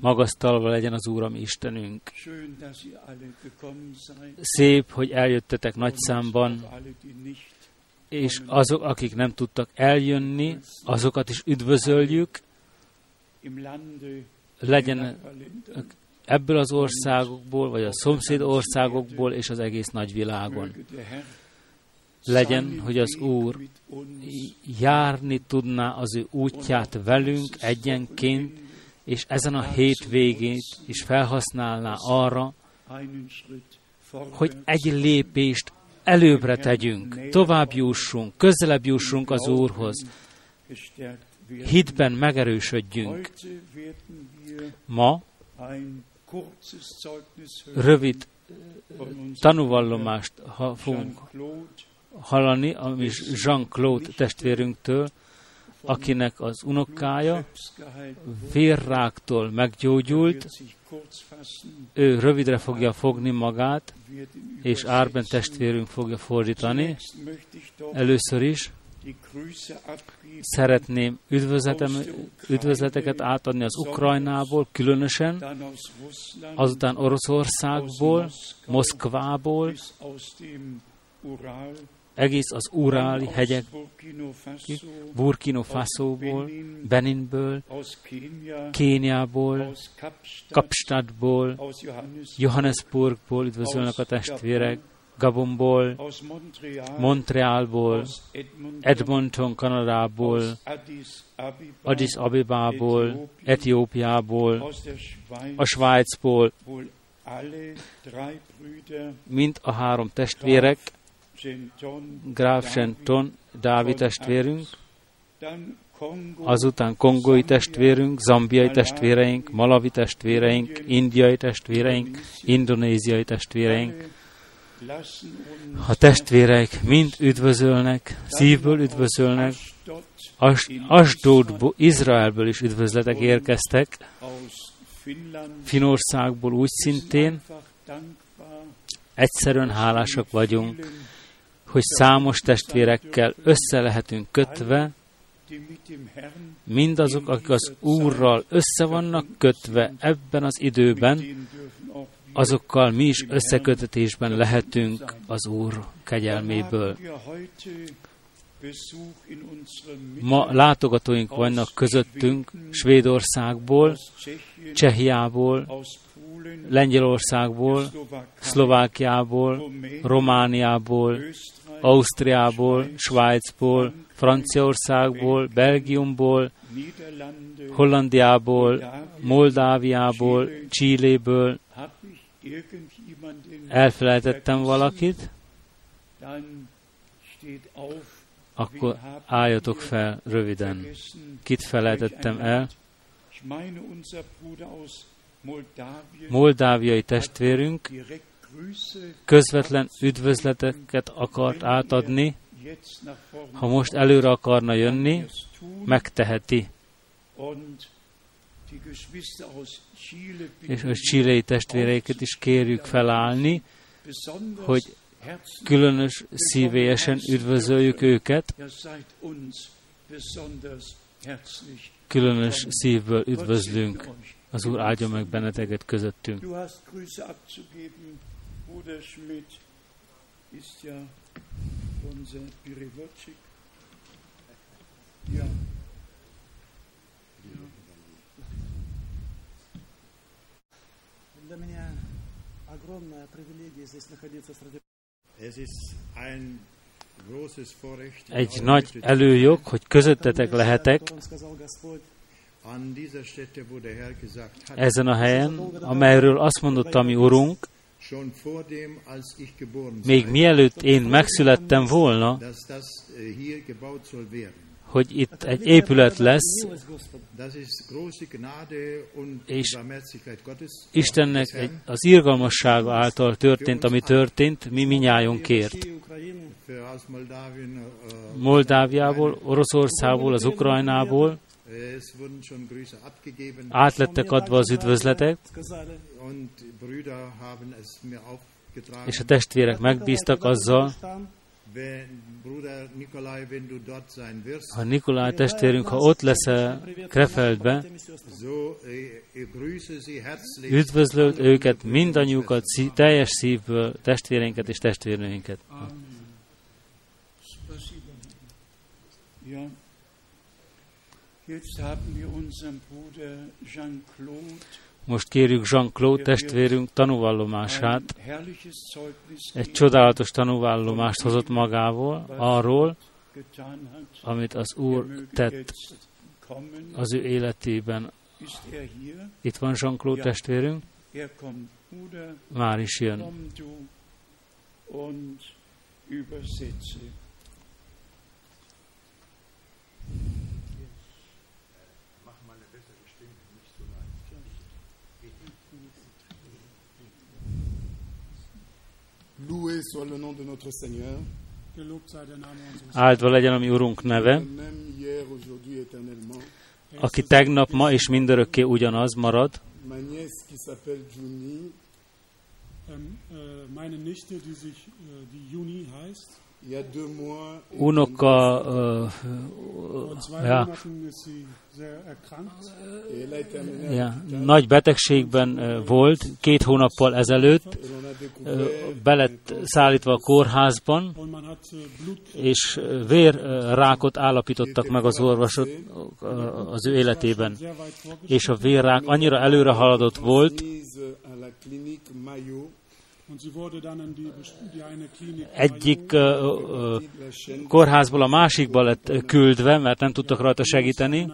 Magasztalva legyen az Úr, ami Istenünk. Szép, hogy eljöttetek nagy számban, és azok, akik nem tudtak eljönni, azokat is üdvözöljük, legyen ebből az országokból, vagy a szomszéd országokból, és az egész nagyvilágon. Legyen, hogy az Úr járni tudná az ő útját velünk egyenként, és ezen a hét végét is felhasználná arra, hogy egy lépést előbbre tegyünk, tovább jussunk, közelebb jussunk az Úrhoz, hitben megerősödjünk. Ma rövid tanúvallomást fogunk hallani, ami Jean-Claude testvérünktől, akinek az unokája vérráktól meggyógyult, ő rövidre fogja fogni magát, és Árben testvérünk fogja fordítani. Először is szeretném üdvözleteket átadni az Ukrajnából, különösen, azután Oroszországból, Moszkvából, egész az Uráli hegyek, Burkina Faso-ból, Beninből, Kéniából, Kapstadtból, Johannesburgból üdvözölnek a testvérek, Gabonból, Montrealból, Edmonton, Kanadából, Addis Abebából, Etiópiából, a Svájcból, mint a három testvérek, Graf Shenton, Dávid testvérünk, azután kongói testvérünk, zambiai testvéreink, malavi testvéreink, indiai testvéreink, indonéziai testvéreink. A testvérek mind üdvözölnek, szívből üdvözölnek, As- Asdodból, Izraelből is üdvözletek érkeztek, Finországból úgy szintén, egyszerűen hálásak vagyunk, hogy számos testvérekkel össze lehetünk kötve, mindazok, akik az Úrral össze vannak kötve ebben az időben, azokkal mi is összekötetésben lehetünk az Úr kegyelméből. Ma látogatóink vannak közöttünk Svédországból, Csehiából, Lengyelországból, Szlovákiából, Romániából, Ausztriából, Svájcból, Franciaországból, Belgiumból, Hollandiából, Moldáviából, Csilléből. Elfelejtettem valakit? Akkor álljatok fel röviden. Kit felejtettem el? Moldáviai testvérünk közvetlen üdvözleteket akart átadni, ha most előre akarna jönni, megteheti. És a csilei testvéreiket is kérjük felállni, hogy különös szívélyesen üdvözöljük őket, különös szívből üdvözlünk. Az Úr áldja meg benneteket közöttünk. Bruder Schmidt ist ja unser Birewotschik. Ja. Для меня огромная привилегия здесь находиться среди... Es ist ein egy nagy előjog, hogy közöttetek lehetek ezen a helyen, amelyről azt mondotta mi Urunk, még mielőtt én megszülettem volna, hogy itt egy épület lesz, és Istennek egy, az irgalmassága által történt, ami történt, mi minnyájunkért. Moldáviából, Oroszországból, az Ukrajnából, át lettek adva az üdvözletek, és a testvérek megbíztak azzal, Ha Nikolaj testvérünk, ha ott leszel Krefeldbe, üdvözlöd őket, mindannyiukat, teljes szívből, testvéreinket és testvérnőinket. Most kérjük Jean-Claude testvérünk tanúvallomását. Egy csodálatos tanúvallomást hozott magával arról, amit az Úr tett az ő életében. Itt van Jean-Claude testvérünk. Már is jön. Loué soit le nom de notre Seigneur. Áldva legyen a mi Urunk neve, aki tegnap, ma és mindörökké ugyanaz marad. Meine Nichte, die sich die Juni heißt, unoka uh, ja, ja, nagy betegségben uh, volt. Két hónappal ezelőtt, uh, belett szállítva a kórházban, és vérrákot állapítottak meg az orvosok az ő életében. És a vérrák annyira előre haladott volt, egyik kórházból a másikba lett küldve, mert nem tudtak rajta segíteni.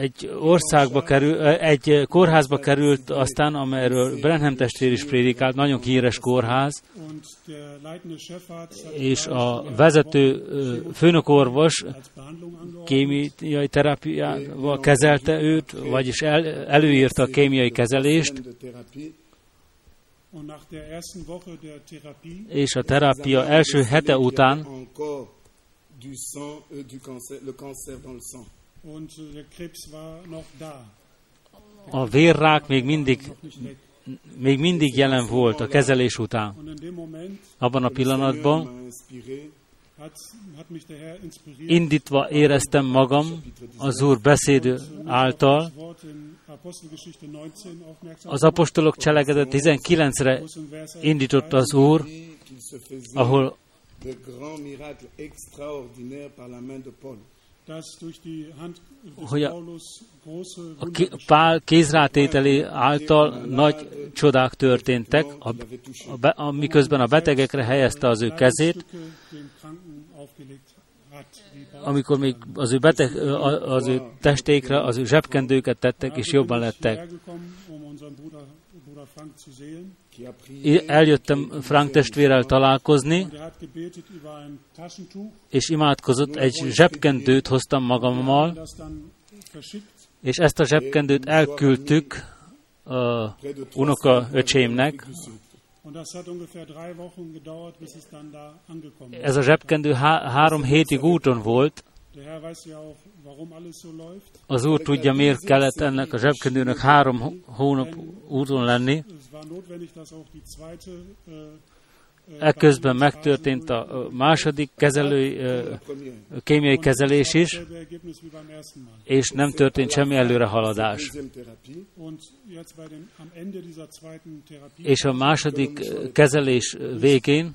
Egy országba kerül, egy kórházba került aztán, amelyről Brenham testvér is prédikált, nagyon híres kórház, és a vezető főnökorvos kémiai terápiával kezelte őt, vagyis el, előírta a kémiai kezelést, és a terápia első hete után du sang, euh, du cancer, le cancer dans le sang. Und der Krebs war noch da. A vérrák még mindig még mindig jelen volt a kezelés után. Abban a pillanatban indítva éreztem magam az Úr beszéd által. Az apostolok cselekedet 19-re indított az Úr, ahol de grands miracles extraordinaires par la main de Paul. hogy a, a Pál kézrátételi által nagy csodák történtek, a, a, a, miközben a betegekre helyezte az ő kezét, amikor még az ő, beteg, az ő testékre az ő zsebkendőket tettek, és jobban lettek. Eljöttem Frank testvérrel találkozni, és imádkozott, egy zsebkendőt hoztam magammal, és ezt a zsebkendőt elküldtük a unoka öcsémnek. Ez a zsebkendő há- három hétig úton volt, az Úr tudja, miért kellett ennek a zsebkendőnek három hónap úton lenni. Ekközben megtörtént a második kezelői, kémiai kezelés is, és nem történt semmi előrehaladás. És a második kezelés végén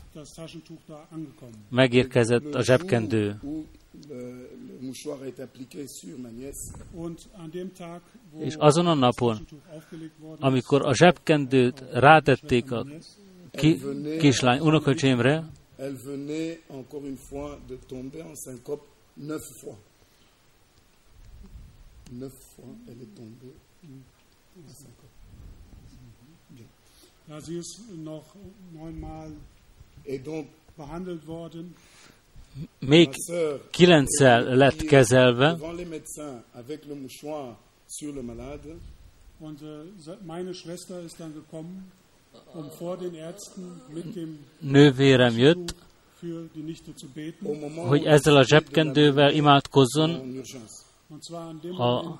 megérkezett a zsebkendő és azon a napon, amikor a zsebkendőt rátették a ki, kislány unoköcsémre, elle venait encore une fois de tomber en syncope neuf fois. Neuf fois, elle est tombée en syncope. Bien. Ja, sie ist noch neunmal Et donc, behandelt worden még kilencszer lett kezelve, nővérem jött, hogy ezzel a zsebkendővel imádkozzon. A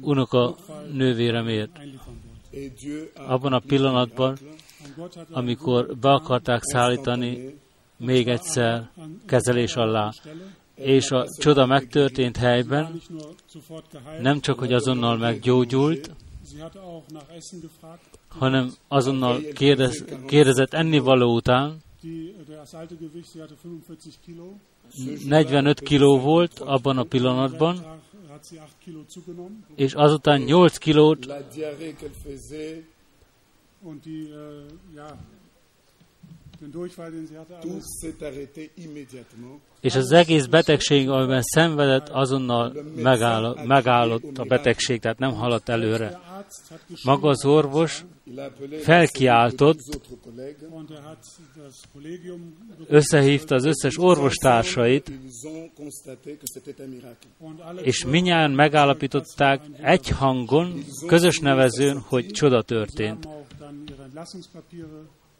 unoka nővéremért. abban a pillanatban, amikor be akarták szállítani még egyszer kezelés alá, és a csoda megtörtént helyben, nem csak, hogy azonnal meggyógyult, hanem azonnal kérdez, kérdezett ennivaló után, 45 kiló volt abban a pillanatban, és azután 8 kilót és az egész betegség, amiben szenvedett, azonnal megáll, megállott a betegség, tehát nem haladt előre. Maga az orvos felkiáltott, összehívta az összes orvostársait, és minnyáján megállapították egy hangon, közös nevezőn, hogy csoda történt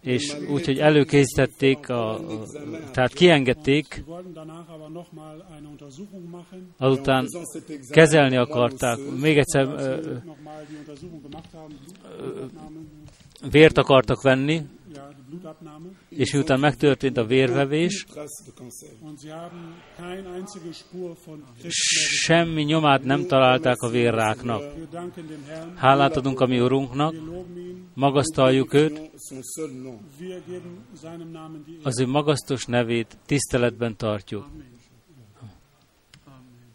és úgyhogy előkészítették, a, tehát kiengedték, azután kezelni akarták, még egyszer ö, ö, vért akartak venni, és miután megtörtént a vérvevés, semmi nyomát nem találták a vérráknak. Hálát adunk a mi Urunknak, magasztaljuk őt, az ő magasztos nevét tiszteletben tartjuk.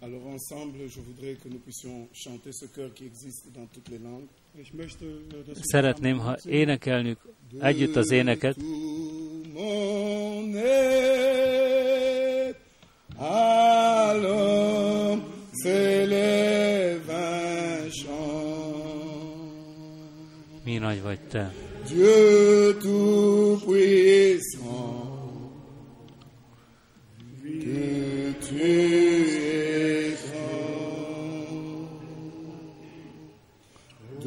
Alors ensemble, je voudrais que nous puissions chanter ce chœur qui existe dans toutes les langues. Szeretném, ha énekelnünk együtt az éneket. Mi nagy vagy te. Dieu tout-puissant, que tu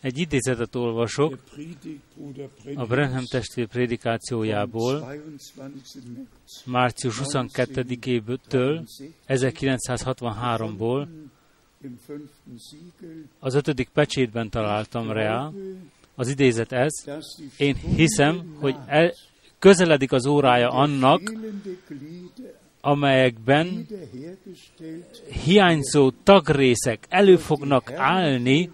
Egy idézetet olvasok a Brenham testvér prédikációjából, március 22-től, 1963-ból, az ötödik pecsétben találtam rá, az idézet ez, én hiszem, hogy el, közeledik az órája annak, amelyekben hiányzó tagrészek elő fognak állni,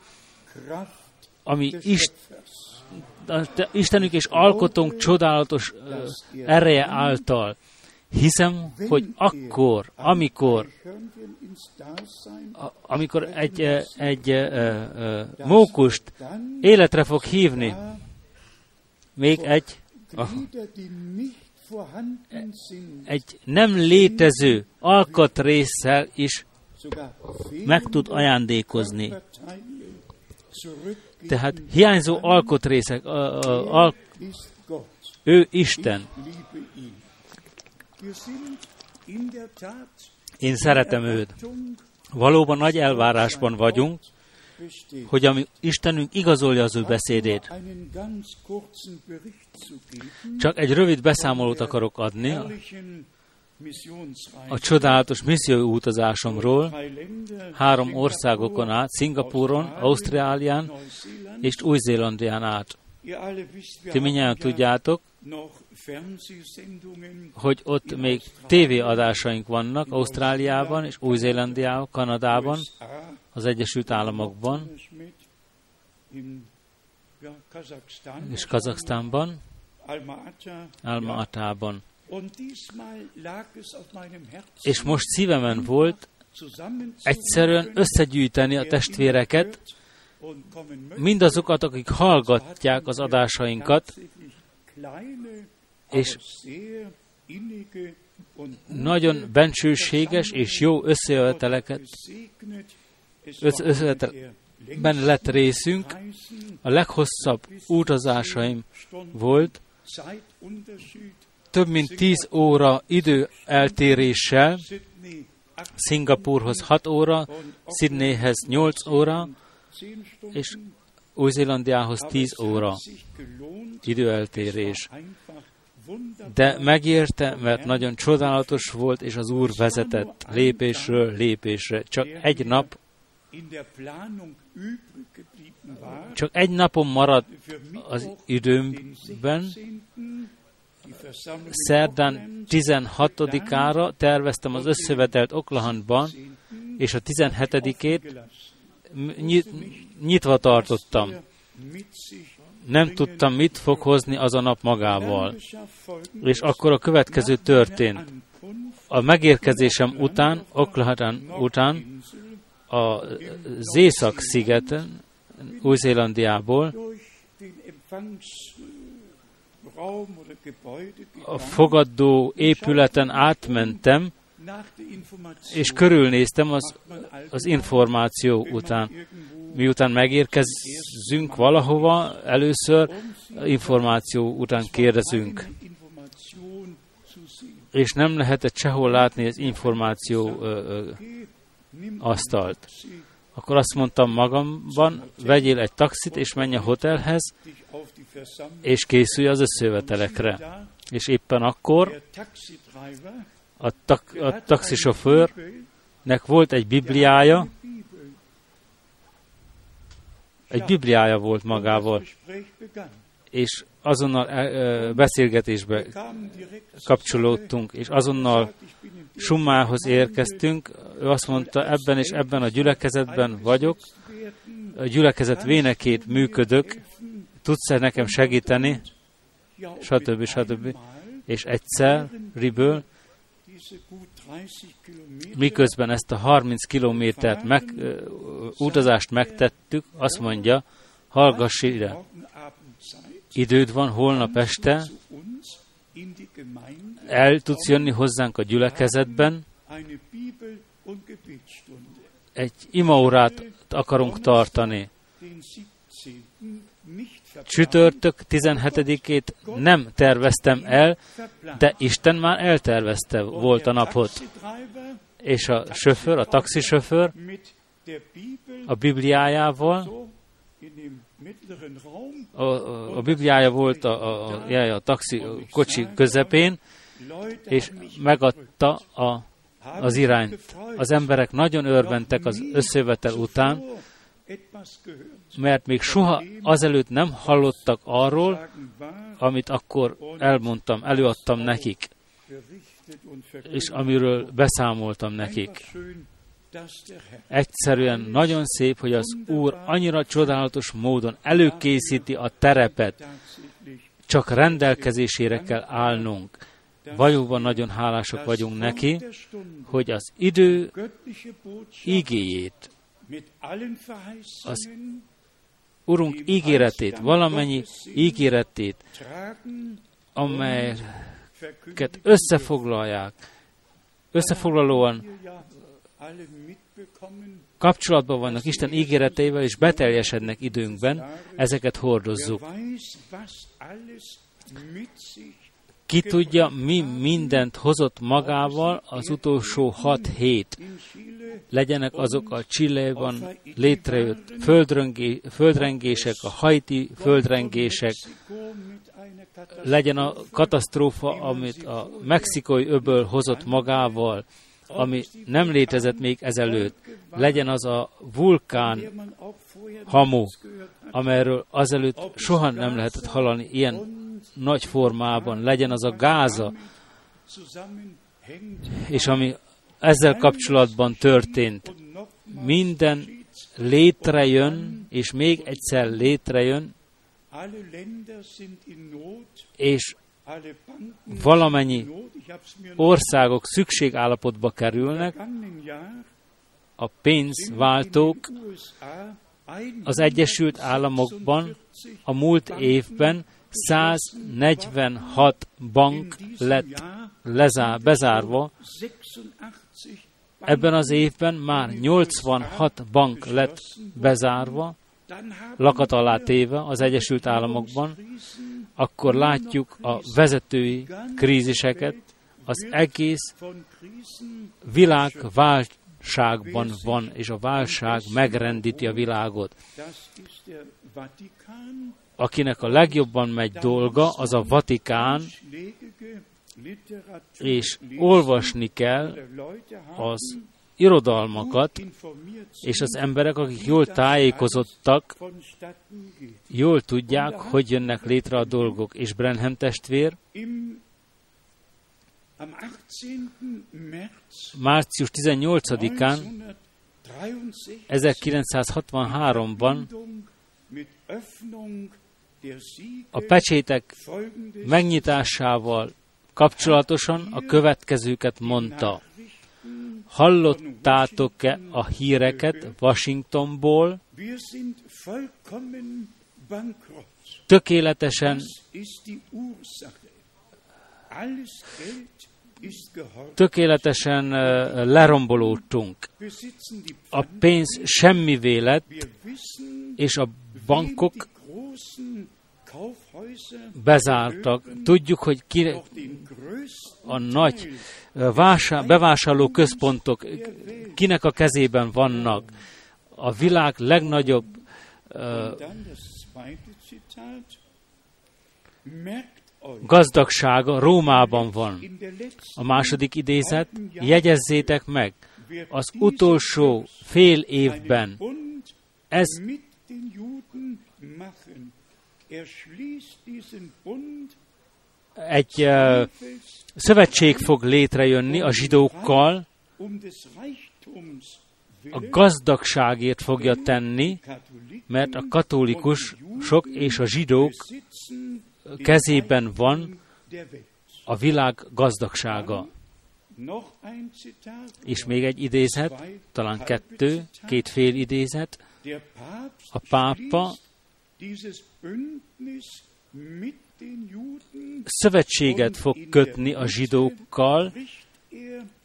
ami Ist, Istenünk és alkotónk csodálatos ereje által. Hiszem, hogy akkor, amikor, amikor egy, egy mókust életre fog hívni, még egy, egy nem létező alkatrészsel is meg tud ajándékozni. Tehát hiányzó alkotrészek, a, ő Isten. Én szeretem őt. Valóban nagy elvárásban vagyunk, hogy ami Istenünk igazolja az ő beszédét. Csak egy rövid beszámolót akarok adni. a csodálatos missziói utazásomról. Három országokon át, Szingapúron, Ausztrálián és Új-Zélandián át. Ti mindjárt tudjátok, hogy ott még tévéadásaink vannak Ausztráliában és Új-Zélandiában, Kanadában, az Egyesült Államokban és Kazaksztánban, Alma-Atában. És most szívemen volt egyszerűen összegyűjteni a testvéreket, mindazokat, akik hallgatják az adásainkat, és nagyon bensőséges és jó összejöveteleket összevetelben lett részünk. A leghosszabb utazásaim volt, több mint 10 óra idő eltéréssel, Szingapurhoz 6 óra, Sydneyhez 8 óra, és Új-Zélandiához 10 óra időeltérés. De megérte, mert nagyon csodálatos volt, és az Úr vezetett lépésről lépésre. Csak egy nap csak egy napon maradt az időmben, szerdán 16-ára terveztem az összevetelt Oklahanban, és a 17-ét nyitva tartottam. Nem tudtam, mit fog hozni az a nap magával. És akkor a következő történt. A megérkezésem után, Oklahan után, az Észak-szigeten, Új-Zélandiából a fogadó épületen átmentem, és körülnéztem az, az információ után. Miután megérkezünk valahova, először információ után kérdezünk. És nem lehetett sehol látni az információ ö, ö, asztalt. Akkor azt mondtam magamban, vegyél egy taxit, és menj a hotelhez, és készülj az összejövetelekre. És éppen akkor a, tak, a taxisofőrnek volt egy bibliája, egy bibliája volt magával, és azonnal beszélgetésbe kapcsolódtunk, és azonnal Summához érkeztünk. Ő azt mondta, ebben és ebben a gyülekezetben vagyok, a gyülekezet vénekét működök, tudsz-e nekem segíteni, stb. stb. És egyszer, Riből, miközben ezt a 30 kilométert meg, utazást megtettük, azt mondja, hallgass ide, időd van holnap este, el tudsz jönni hozzánk a gyülekezetben, egy imaurát akarunk tartani. Csütörtök 17-ét nem terveztem el, de Isten már eltervezte volt a napot. És a sofőr, a taxisofőr a Bibliájával, a, a, Bibliája volt a, a, a, a taxi kocsi közepén, és megadta a, az irányt. Az emberek nagyon örventek az összevetel után, mert még soha azelőtt nem hallottak arról, amit akkor elmondtam, előadtam nekik, és amiről beszámoltam nekik. Egyszerűen nagyon szép, hogy az Úr annyira csodálatos módon előkészíti a terepet, csak rendelkezésére kell állnunk. Valóban nagyon hálások vagyunk neki, hogy az idő igéjét, az Urunk ígéretét, valamennyi ígéretét, amelyeket összefoglalják, összefoglalóan kapcsolatban vannak Isten ígéreteivel, és beteljesednek időnkben, ezeket hordozzuk. Ki tudja, mi mindent hozott magával az utolsó hat hét. Legyenek azok a Csilléban létrejött földrengé, földrengések, a haiti földrengések, legyen a katasztrófa, amit a mexikói öböl hozott magával, ami nem létezett még ezelőtt. Legyen az a vulkán hamu, amelyről azelőtt soha nem lehetett hallani ilyen nagy formában, legyen az a gáza, és ami ezzel kapcsolatban történt, minden létrejön, és még egyszer létrejön, és valamennyi országok szükségállapotba kerülnek, a pénzváltók az Egyesült Államokban a múlt évben 146 bank lett lezár, bezárva, Ebben az évben már 86 bank lett bezárva, lakat alá téve az Egyesült Államokban, akkor látjuk a vezetői kríziseket, az egész világ válságban van, és a válság megrendíti a világot. Akinek a legjobban megy dolga, az a Vatikán, és olvasni kell az irodalmakat, és az emberek, akik jól tájékozottak, jól tudják, hogy jönnek létre a dolgok. És Brenham testvér március 18-án 1963-ban a pecsétek megnyitásával kapcsolatosan a következőket mondta. Hallottátok-e a híreket Washingtonból? Tökéletesen tökéletesen lerombolódtunk. A pénz semmi lett, és a bankok bezártak. Tudjuk, hogy ki a nagy vásá, bevásárló központok kinek a kezében vannak. A világ legnagyobb uh, gazdagsága Rómában van. A második idézet, jegyezzétek meg, az utolsó fél évben ez egy uh, szövetség fog létrejönni a zsidókkal, a gazdagságért fogja tenni, mert a katolikusok és a zsidók kezében van a világ gazdagsága. És még egy idézet, talán kettő, két fél idézet. A pápa szövetséget fog kötni a zsidókkal,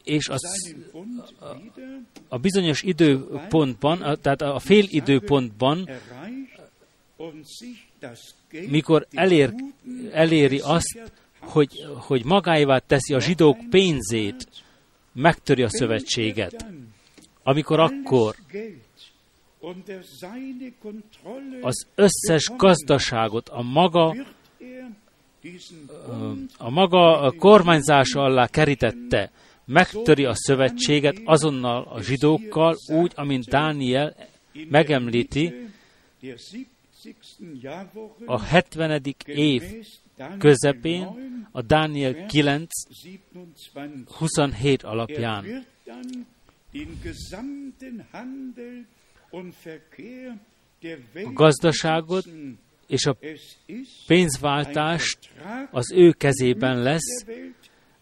és az, a bizonyos időpontban, tehát a fél időpontban, mikor elér, eléri azt, hogy, hogy magáévá teszi a zsidók pénzét, megtöri a szövetséget. Amikor akkor az összes gazdaságot a maga a maga kormányzása alá kerítette, megtöri a szövetséget azonnal a zsidókkal, úgy, amint Dániel megemlíti a 70. év közepén a Dániel 9, 27 alapján. A gazdaságot és a pénzváltást az ő kezében lesz,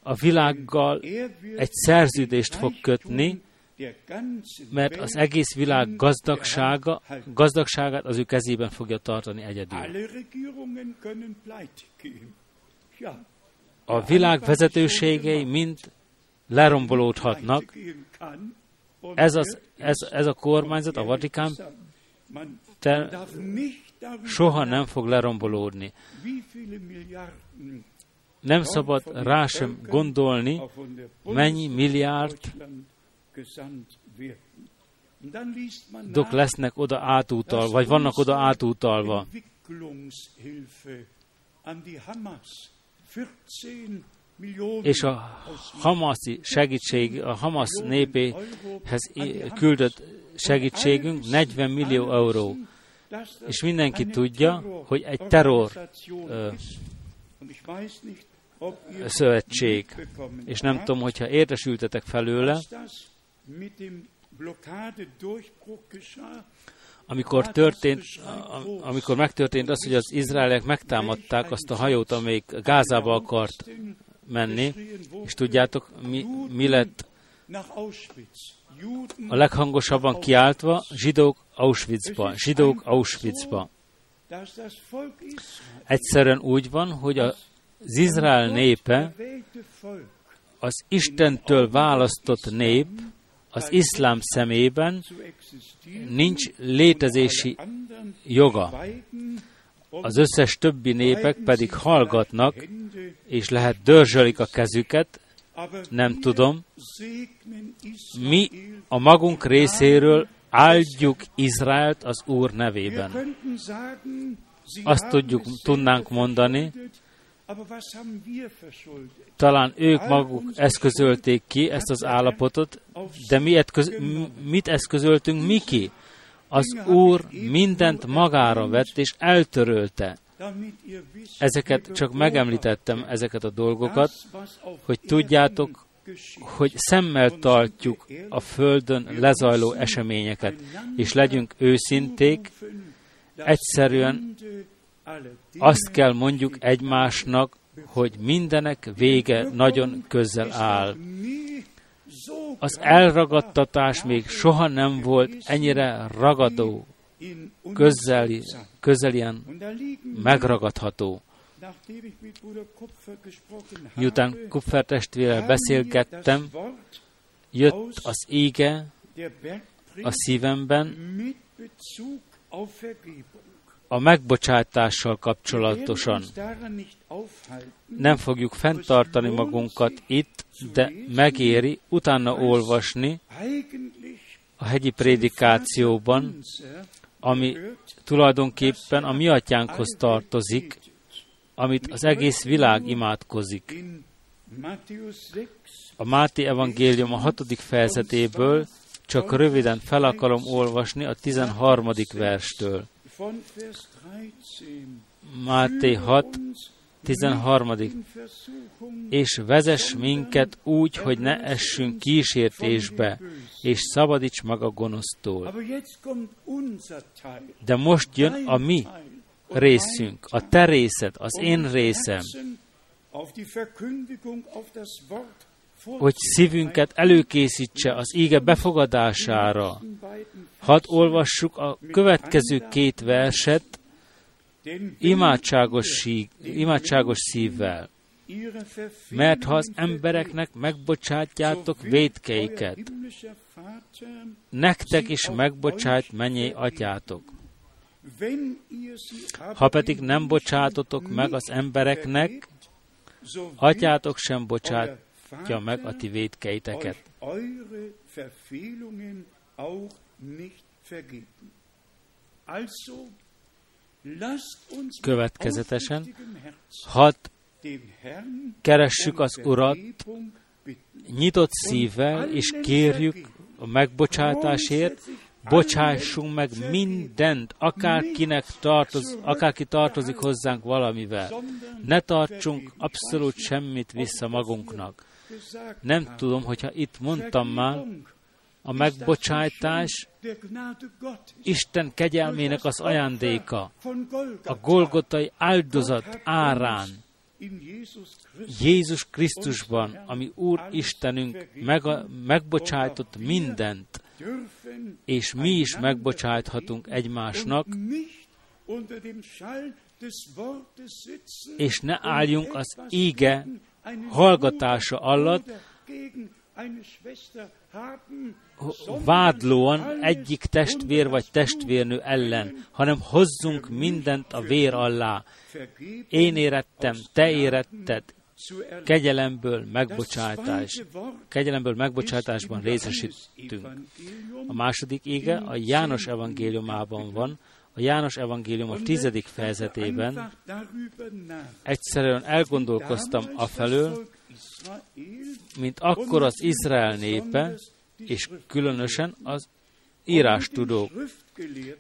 a világgal egy szerződést fog kötni, mert az egész világ gazdagsága, gazdagságát az ő kezében fogja tartani egyedül. A világ vezetőségei mind lerombolódhatnak. Ez, az, ez, ez a kormányzat, a Vatikán te, soha nem fog lerombolódni. Nem szabad rá sem gondolni, mennyi milliárd dok lesznek oda átútal, vagy vannak oda átútalva. És a Hamasi segítség, a Hamas népéhez küldött segítségünk 40 millió euró. És mindenki tudja, hogy egy terror ö, szövetség, és nem tudom, hogyha értesültetek felőle, amikor, történt, amikor megtörtént az, hogy az izraelek megtámadták azt a hajót, amelyik Gázába akart menni, és tudjátok, mi, mi lett a leghangosabban kiáltva, zsidók Auschwitzba, zsidók Auschwitzba. Egyszerűen úgy van, hogy az Izrael népe az Istentől választott nép, az iszlám szemében nincs létezési joga. Az összes többi népek pedig hallgatnak, és lehet dörzsölik a kezüket, nem tudom. Mi a magunk részéről áldjuk Izraelt az Úr nevében. Azt tudjuk, tudnánk mondani, talán ők maguk eszközölték ki ezt az állapotot, de mi eszköz, m- mit eszközöltünk mi ki? Az Úr mindent magára vett és eltörölte. Ezeket csak megemlítettem, ezeket a dolgokat, hogy tudjátok, hogy szemmel tartjuk a Földön lezajló eseményeket, és legyünk őszinték, egyszerűen azt kell mondjuk egymásnak, hogy mindenek vége nagyon közel áll. Az elragadtatás még soha nem volt ennyire ragadó, közeli, közelien megragadható. Miután Kupfer testvérrel beszélgettem, jött az ége a szívemben a megbocsátással kapcsolatosan. Nem fogjuk fenntartani magunkat itt, de megéri utána olvasni a hegyi prédikációban, ami tulajdonképpen a mi atyánkhoz tartozik, amit az egész világ imádkozik. A Máté evangélium a hatodik fejezetéből csak röviden fel akarom olvasni a 13. verstől. Máté 6, 13. És vezess minket úgy, hogy ne essünk kísértésbe, és szabadíts meg a gonosztól. De most jön a mi részünk, a te részed, az én részem, hogy szívünket előkészítse az íge befogadására. Hadd olvassuk a következő két verset imádságos, síg, imádságos szívvel. Mert ha az embereknek megbocsátjátok védkeiket, nektek is megbocsát mennyei atyátok. Ha pedig nem bocsátotok meg az embereknek, atyátok sem bocsátja meg a ti védkeiteket. Következetesen, hadd keressük az Urat nyitott szívvel, és kérjük a megbocsátásért, bocsássunk meg mindent, akárkinek tartoz, akárki tartozik hozzánk valamivel. Ne tartsunk abszolút semmit vissza magunknak. Nem tudom, hogyha itt mondtam már, a megbocsátás Isten kegyelmének az ajándéka, a Golgotai áldozat árán, Jézus Krisztusban, ami Úr Istenünk meg, megbocsájtott mindent, és mi is megbocsáthatunk egymásnak, és ne álljunk az íge hallgatása alatt, vádlóan egyik testvér vagy testvérnő ellen, hanem hozzunk mindent a vér alá. Én érettem, te éretted, kegyelemből megbocsátás. Kegyelemből megbocsátásban részesítünk. A második ége a János evangéliumában van, a János evangélium a tizedik fejezetében. Egyszerűen elgondolkoztam afelől, mint akkor az Izrael népe, és különösen az írástudók,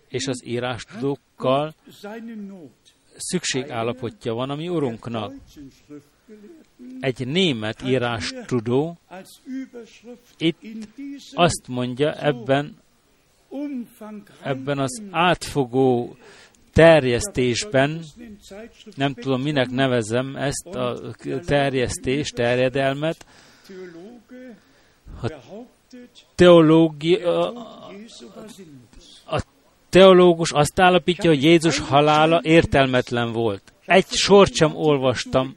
és az írástudókkal szükségállapotja van a mi urunknak. Egy német írástudó itt azt mondja ebben, ebben az átfogó terjesztésben, nem tudom, minek nevezem ezt a terjesztés, terjedelmet, a teológia, a teológus azt állapítja, hogy Jézus halála értelmetlen volt. Egy sort sem olvastam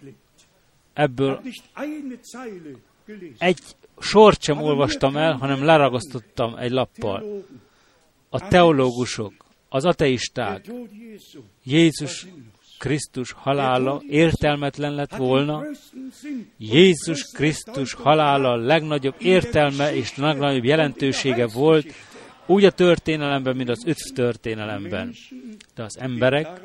ebből, egy sort sem olvastam el, hanem leragasztottam egy lappal. A teológusok, az ateisták, Jézus Krisztus halála értelmetlen lett volna, Jézus Krisztus halála legnagyobb értelme és legnagyobb jelentősége volt, úgy a történelemben, mint az öt történelemben. De az emberek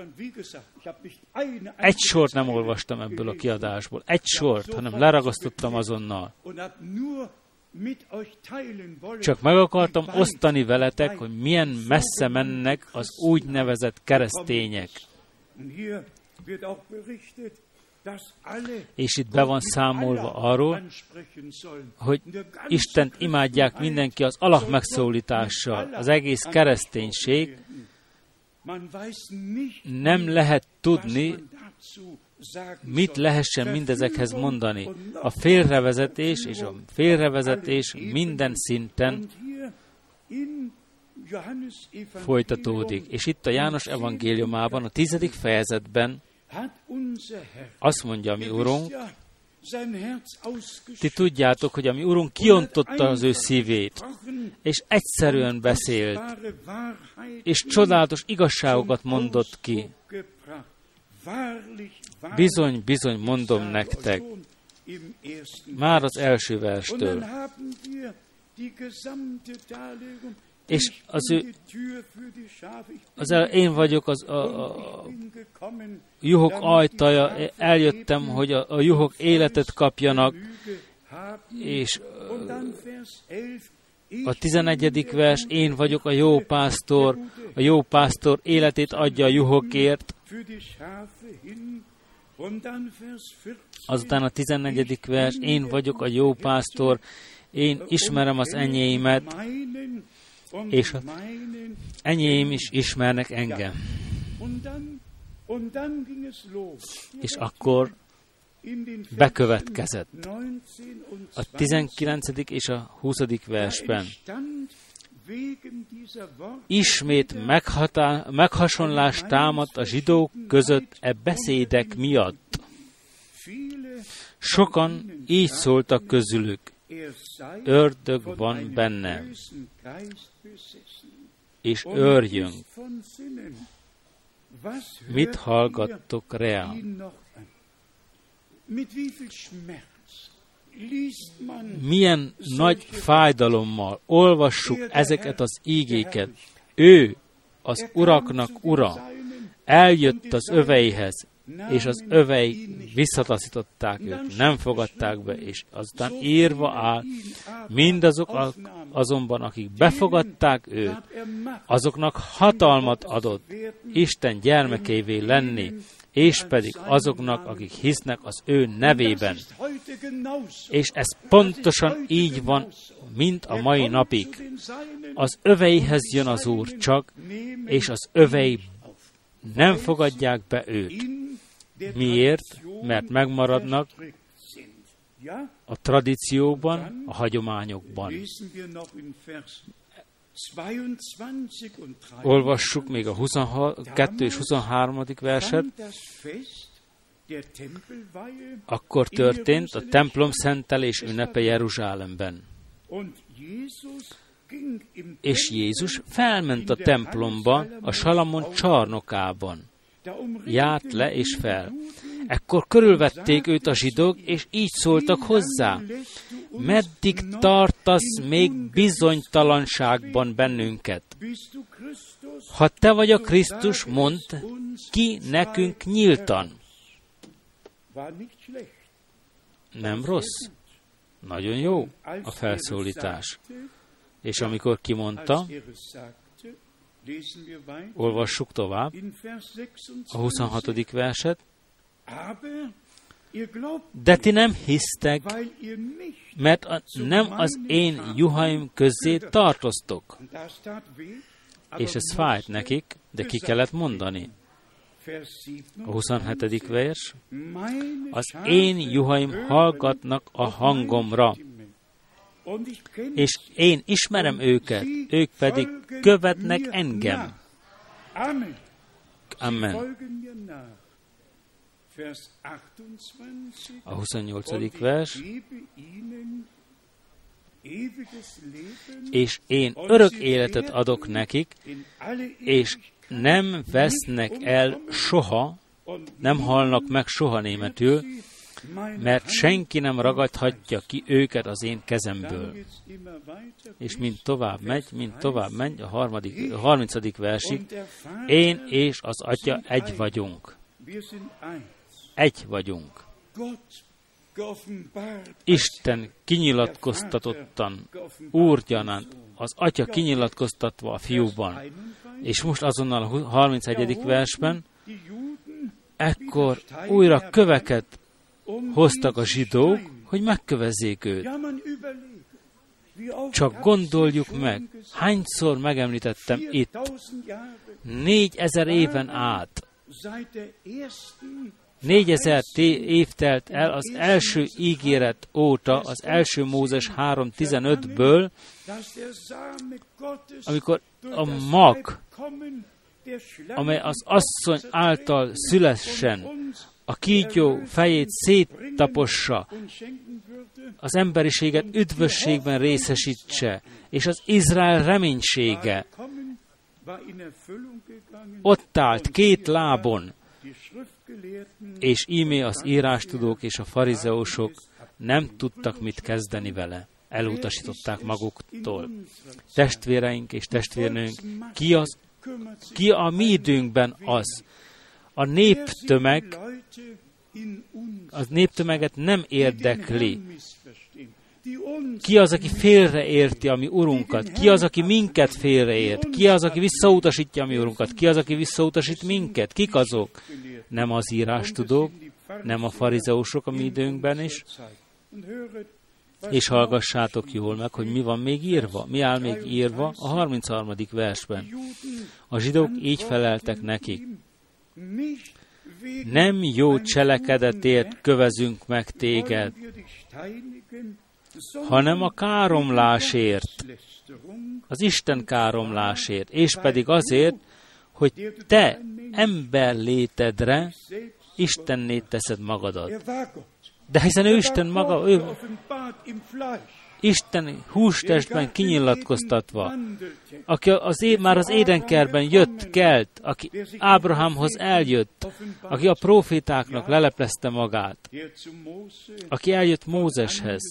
egy sort nem olvastam ebből a kiadásból. Egy sort, hanem leragasztottam azonnal. Csak meg akartam osztani veletek, hogy milyen messze mennek az úgynevezett keresztények. És itt be van számolva arról, hogy Istent imádják mindenki az alak megszólítással, az egész kereszténység. Nem lehet tudni, mit lehessen mindezekhez mondani. A félrevezetés és a félrevezetés minden szinten folytatódik. És itt a János evangéliumában, a tizedik fejezetben azt mondja mi Urunk, ti tudjátok, hogy a mi Urunk kiontotta az ő szívét, és egyszerűen beszélt, és csodálatos igazságokat mondott ki. Bizony, bizony mondom nektek, már az első verstől. És az ő, az el, én vagyok az a, a, juhok ajtaja, eljöttem, hogy a, a juhok életet kapjanak, és a 11. vers, én vagyok a jó pásztor, a jó pásztor életét adja a juhokért. Azután a 14. vers, én vagyok a jó pásztor, én ismerem az enyéimet, és az enyém is ismernek engem. És akkor bekövetkezett a 19. és a 20. versben. Ismét meghatá, meghasonlás támadt a zsidók között e beszédek miatt. Sokan így szóltak közülük, ördög van benne, és őrjünk. Mit hallgattok reál? Milyen nagy fájdalommal olvassuk ezeket az ígéket. Ő, az uraknak ura, eljött az öveihez, és az övei visszataszították őt, nem fogadták be, és azután írva áll, mindazok azonban, akik befogadták őt, azoknak hatalmat adott Isten gyermekévé lenni, és pedig azoknak, akik hisznek az ő nevében. És ez pontosan így van, mint a mai napig. Az öveihez jön az Úr csak, és az övei nem fogadják be őt. Miért? Mert megmaradnak a tradícióban, a hagyományokban. Olvassuk még a 22 és 23. verset. Akkor történt a templom szentelés ünnepe Jeruzsálemben. És Jézus felment a templomba, a Salamon csarnokában. Járt le és fel. Ekkor körülvették őt a zsidók, és így szóltak hozzá. Meddig tartasz még bizonytalanságban bennünket? Ha te vagy a Krisztus, mondd ki nekünk nyíltan. Nem rossz? Nagyon jó a felszólítás. És amikor kimondta, olvassuk tovább, a 26. verset, de ti nem hisztek, mert a, nem az én juhaim közé tartoztok. És ez fájt nekik, de ki kellett mondani. A 27. vers, az én juhaim hallgatnak a hangomra, és én ismerem őket, ők pedig követnek engem. Amen. A 28. vers. és én örök életet adok nekik, és nem vesznek el soha, nem halnak meg soha németül, mert senki nem ragadhatja ki őket az én kezemből. És mint tovább megy, mint tovább megy, a, harmadik, a 30. versig, én és az Atya egy vagyunk. Egy vagyunk. Isten kinyilatkoztatottan, úrgyanánt, az Atya kinyilatkoztatva a fiúban. És most azonnal a 31. versben, ekkor újra köveket hoztak a zsidók, hogy megkövezzék őt. Csak gondoljuk meg, hányszor megemlítettem itt, négyezer éven át, négyezer év telt el az első ígéret óta, az első Mózes 3.15-ből, amikor a mag, amely az asszony által szülessen, a kígyó fejét széttapossa, az emberiséget üdvösségben részesítse, és az Izrael reménysége. Ott állt két lábon, és ímé az írástudók és a farizeusok nem tudtak mit kezdeni vele. Elutasították maguktól. Testvéreink és testvérnőnk, ki, az, ki a mi időnkben az, a néptömeg, az néptömeget nem érdekli. Ki az, aki félreérti a mi urunkat? Ki az, aki minket félreért? Ki az, aki visszautasítja a mi urunkat? Ki az, aki visszautasít minket? Kik azok? Nem az írástudók, nem a farizeusok a mi időnkben is. És hallgassátok jól meg, hogy mi van még írva. Mi áll még írva a 33. versben. A zsidók így feleltek nekik. Nem jó cselekedetért kövezünk meg téged, hanem a káromlásért, az Isten káromlásért, és pedig azért, hogy te ember létedre Istenné teszed magadat. De hiszen ő Isten maga, ő Isten hústestben kinyilatkoztatva, aki az é, már az édenkerben jött, kelt, aki Ábrahámhoz eljött, aki a profétáknak leleplezte magát, aki eljött Mózeshez,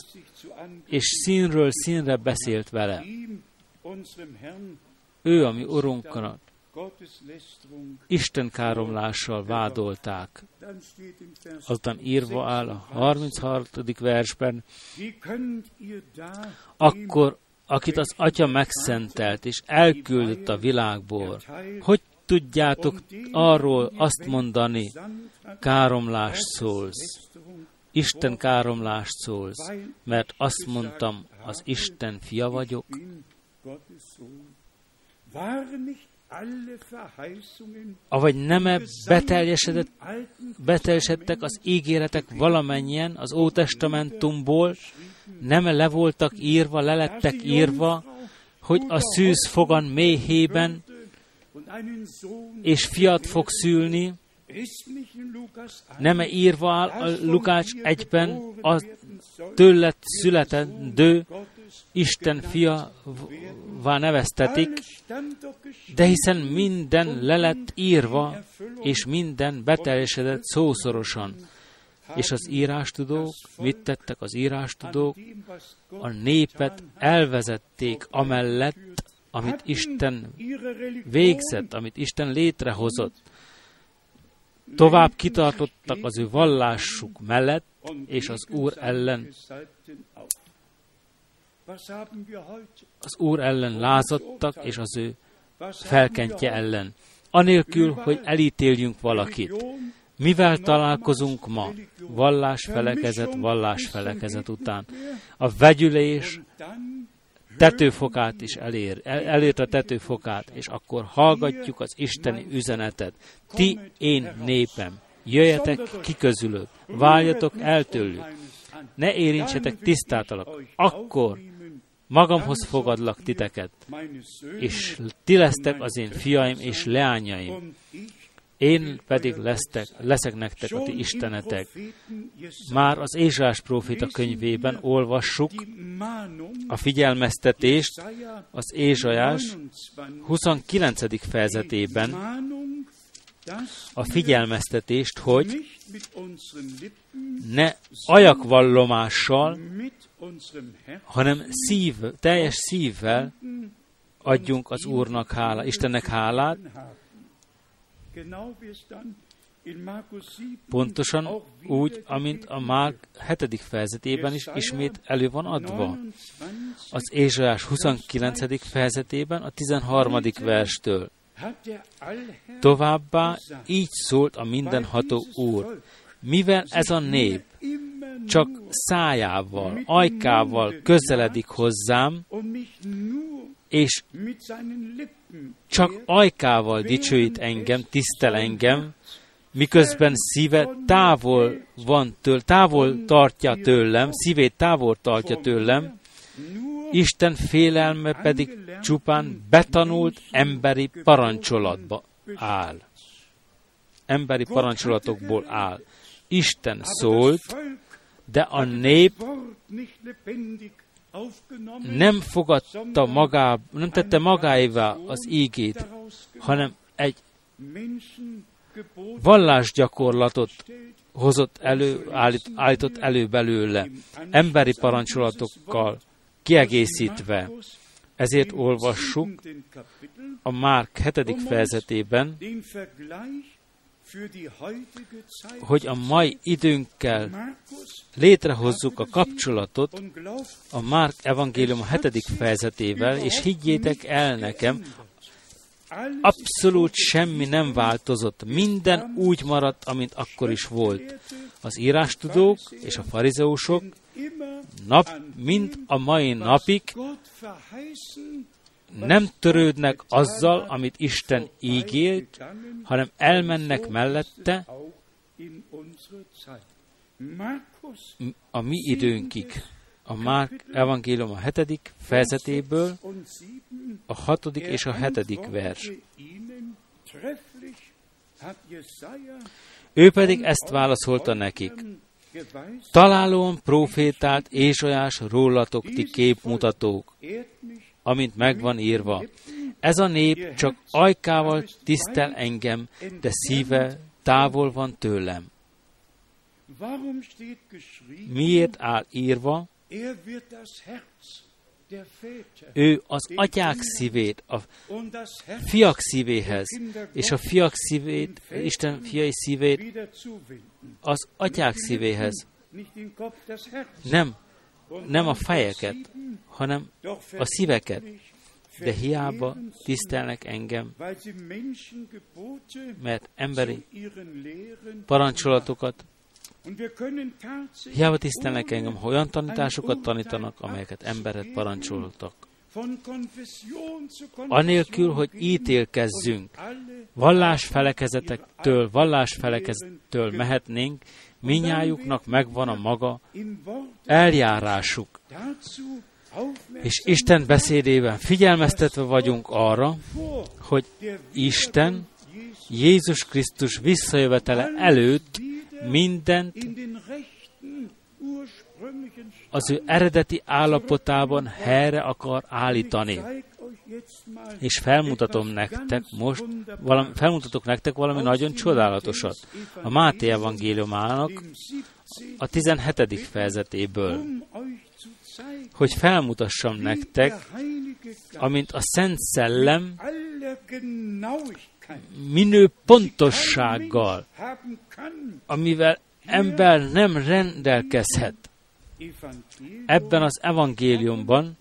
és színről színre beszélt vele. Ő, ami Urunknak, Isten káromlással vádolták. Aztán írva áll a 33. versben, akkor, akit az Atya megszentelt és elküldött a világból, hogy tudjátok arról azt mondani, káromlás szólsz, Isten káromlás szólsz, mert azt mondtam, az Isten fia vagyok? Avagy nem-e beteljesedett, beteljesedtek az ígéretek valamennyien az Ótestamentumból, nem-e le voltak írva, le lettek írva, hogy a szűz fogan méhében, és fiat fog szülni, nem-e írva áll a Lukács egyben a tőled születendő Isten fiavá neveztetik, de hiszen minden le lett írva, és minden beteljesedett szószorosan. És az írástudók, mit tettek az írástudók? A népet elvezették amellett, amit Isten végzett, amit Isten létrehozott. Tovább kitartottak az ő vallásuk mellett, és az Úr ellen az Úr ellen lázadtak, és az ő felkentje ellen. Anélkül, hogy elítéljünk valakit. Mivel találkozunk ma? Vallásfelekezet, vallásfelekezet után. A vegyülés tetőfokát is elér, el, elért a tetőfokát, és akkor hallgatjuk az isteni üzenetet. Ti, én népem, jöjjetek ki közülök, váljatok el tőlük, ne érintsetek tisztátalak, akkor magamhoz fogadlak titeket, és ti lesztek az én fiaim és leányaim, én pedig lesztek, leszek nektek a ti istenetek. Már az Ézsás próféta könyvében olvassuk a figyelmeztetést az Ézsajás 29. fejezetében, a figyelmeztetést, hogy ne ajakvallomással, hanem szív, teljes szívvel adjunk az Úrnak hála, Istennek hálát, Pontosan úgy, amint a Márk 7. fejezetében is ismét elő van adva. Az Ézsajás 29. fejezetében a 13. verstől. Továbbá így szólt a mindenható Úr, mivel ez a nép csak szájával, ajkával közeledik hozzám, és csak ajkával dicsőít engem, tisztel engem, miközben szíve távol van től, távol tartja tőlem, szívét távol tartja tőlem, Isten félelme pedig csupán betanult emberi parancsolatba áll. Emberi parancsolatokból áll. Isten szólt, de a nép nem fogadta magá, nem tette magáévá az ígét, hanem egy vallásgyakorlatot hozott elő, állít, állított elő belőle, emberi parancsolatokkal kiegészítve. Ezért olvassuk a Márk 7. fejezetében, hogy a mai időnkkel létrehozzuk a kapcsolatot a Márk evangélium 7. fejezetével, és higgyétek el nekem, abszolút semmi nem változott, minden úgy maradt, amint akkor is volt. Az írástudók és a farizeusok nap, mint a mai napig nem törődnek azzal, amit Isten ígért, hanem elmennek mellette a mi időnkig. A Márk evangélium a hetedik fejezetéből a hatodik és a hetedik vers. Ő pedig ezt válaszolta nekik. Találóan profétált Ézsajás rólatok ti képmutatók, amint megvan írva. Ez a nép csak ajkával tisztel engem, de szíve távol van tőlem. Miért áll írva? Ő az atyák szívét a fiak szívéhez, és a fiak szívét, Isten fiai szívét az atyák szívéhez. Nem, nem a fejeket, hanem a szíveket. De hiába tisztelnek engem, mert emberi parancsolatokat Hiába tisztelnek engem, ha olyan tanításokat tanítanak, amelyeket emberek parancsoltak. Anélkül, hogy ítélkezzünk, vallásfelekezetektől, vallásfelekezettől mehetnénk, minnyájuknak megvan a maga eljárásuk. És Isten beszédében figyelmeztetve vagyunk arra, hogy Isten Jézus Krisztus visszajövetele előtt mindent az ő eredeti állapotában helyre akar állítani. És felmutatom nektek most, valami, felmutatok nektek valami nagyon csodálatosat. A Máté evangéliumának a 17. fejezetéből, hogy felmutassam nektek, amint a Szent Szellem minő pontossággal, amivel ember nem rendelkezhet. Ebben az evangéliumban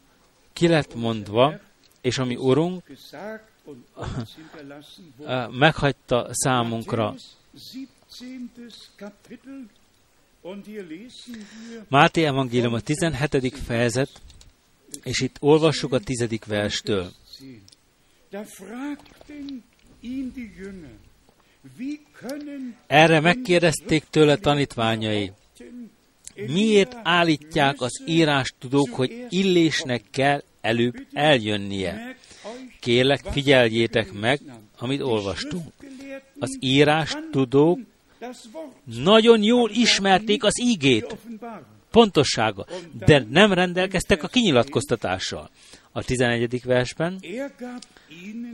ki lett mondva, és ami Urunk meghagyta számunkra. Máté evangélium a 17. fejezet, és itt olvassuk a 10. verstől. Erre megkérdezték tőle tanítványai, miért állítják az írás tudók, hogy illésnek kell előbb eljönnie. Kérlek, figyeljétek meg, amit olvastunk. az írás tudók nagyon jól ismerték az ígét, pontossága, de nem rendelkeztek a kinyilatkoztatással. A 11. versben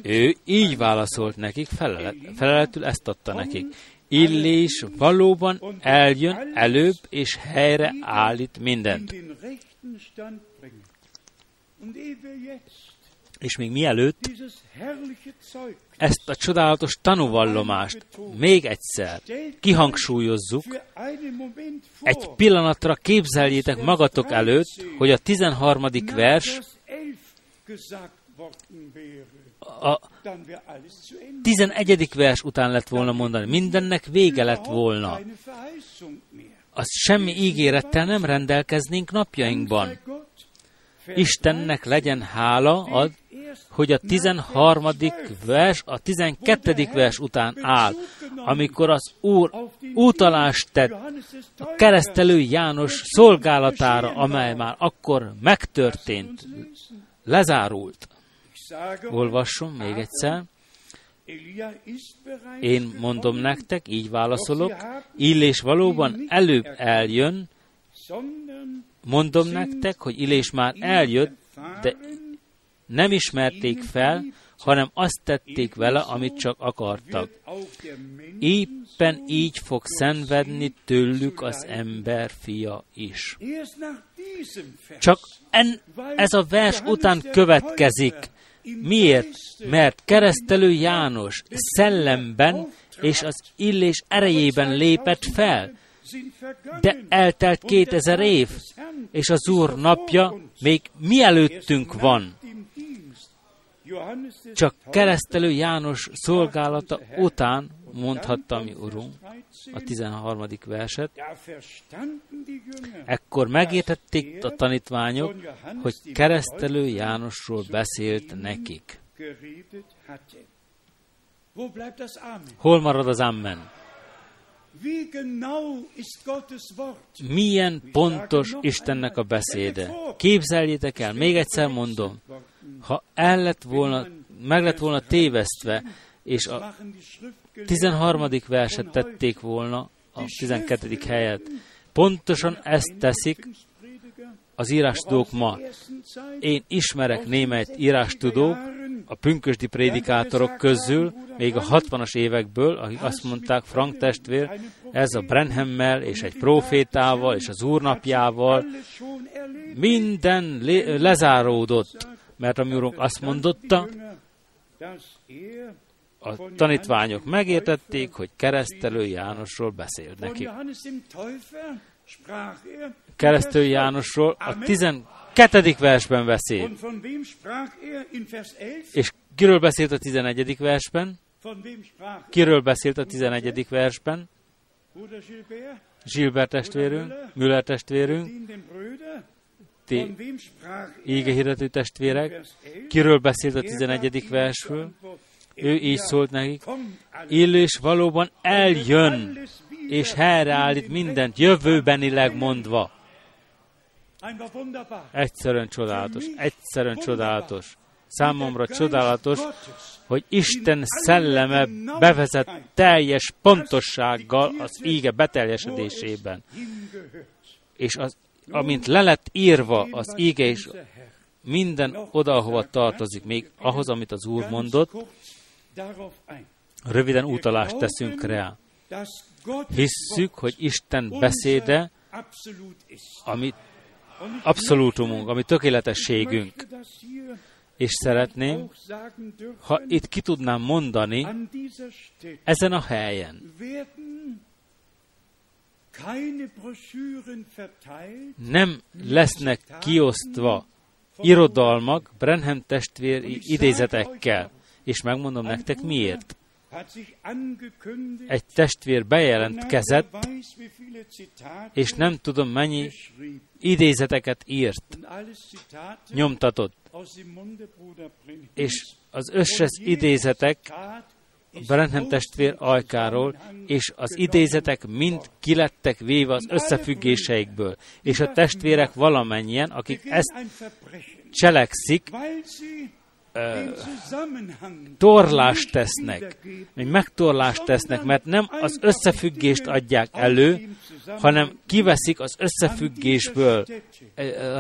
ő így válaszolt nekik, felelet, feleletül ezt adta nekik. Illés valóban eljön előbb, és helyre állít mindent. És még mielőtt ezt a csodálatos tanúvallomást még egyszer kihangsúlyozzuk, egy pillanatra képzeljétek magatok előtt, hogy a 13. vers a 11. vers után lett volna mondani, mindennek vége lett volna. Az semmi ígérettel nem rendelkeznénk napjainkban. Istennek legyen hála, ad, hogy a 13. vers, a 12. vers után áll, amikor az Úr utalást tett a keresztelő János szolgálatára, amely már akkor megtörtént, lezárult. Olvasom még egyszer. Én mondom nektek, így válaszolok, Illés valóban előbb eljön, mondom nektek, hogy Illés már eljött, de nem ismerték fel, hanem azt tették vele, amit csak akartak. Éppen így fog szenvedni tőlük az ember fia is. Csak en, ez a vers után következik. Miért? Mert keresztelő János szellemben és az illés erejében lépett fel. De eltelt 2000 év, és az Úr napja még mielőttünk van. Csak keresztelő János szolgálata után mondhatta mi Urunk a 13. verset. Ekkor megértették a tanítványok, hogy keresztelő Jánosról beszélt nekik. Hol marad az Amen? Milyen pontos Istennek a beszéde. Képzeljétek el, még egyszer mondom, ha el lett volna, meg lett volna tévesztve, és a 13. verset tették volna a 12. helyet. Pontosan ezt teszik az írástudók ma. Én ismerek német írástudók, a pünkösdi prédikátorok közül, még a 60-as évekből, akik azt mondták, Frank testvér, ez a Brenhemmel és egy profétával és az úrnapjával minden le- lezáródott, mert a úrunk azt mondotta, a tanítványok megértették, hogy keresztelő Jánosról beszélt neki. Keresztelő Jánosról a 12. versben beszél. És kiről beszélt a 11. versben? Kiről beszélt a 11. versben? Gilbert testvérünk, Müller testvérünk, ti égehirdető testvérek. Kiről beszélt a 11. versről? Ő így szólt nekik, illés valóban eljön, és helyreállít mindent, jövőbenileg mondva. Egyszerűen csodálatos, egyszerűen csodálatos. Számomra csodálatos, hogy Isten szelleme bevezet teljes pontossággal az íge beteljesedésében. És az, amint le lett írva az íge, és minden oda, ahova tartozik, még ahhoz, amit az Úr mondott, röviden utalást teszünk rá. Hisszük, hogy Isten beszéde, ami abszolútumunk, ami tökéletességünk. És szeretném, ha itt ki tudnám mondani, ezen a helyen nem lesznek kiosztva irodalmak Brenham testvéri idézetekkel. És megmondom nektek miért. Egy testvér bejelentkezett, és nem tudom mennyi idézeteket írt, nyomtatott. És az összes idézetek Brenham testvér ajkáról, és az idézetek mind kilettek véve az összefüggéseikből, és a testvérek valamennyien, akik ezt cselekszik, torlást tesznek, vagy megtorlást tesznek, mert nem az összefüggést adják elő, hanem kiveszik az összefüggésből,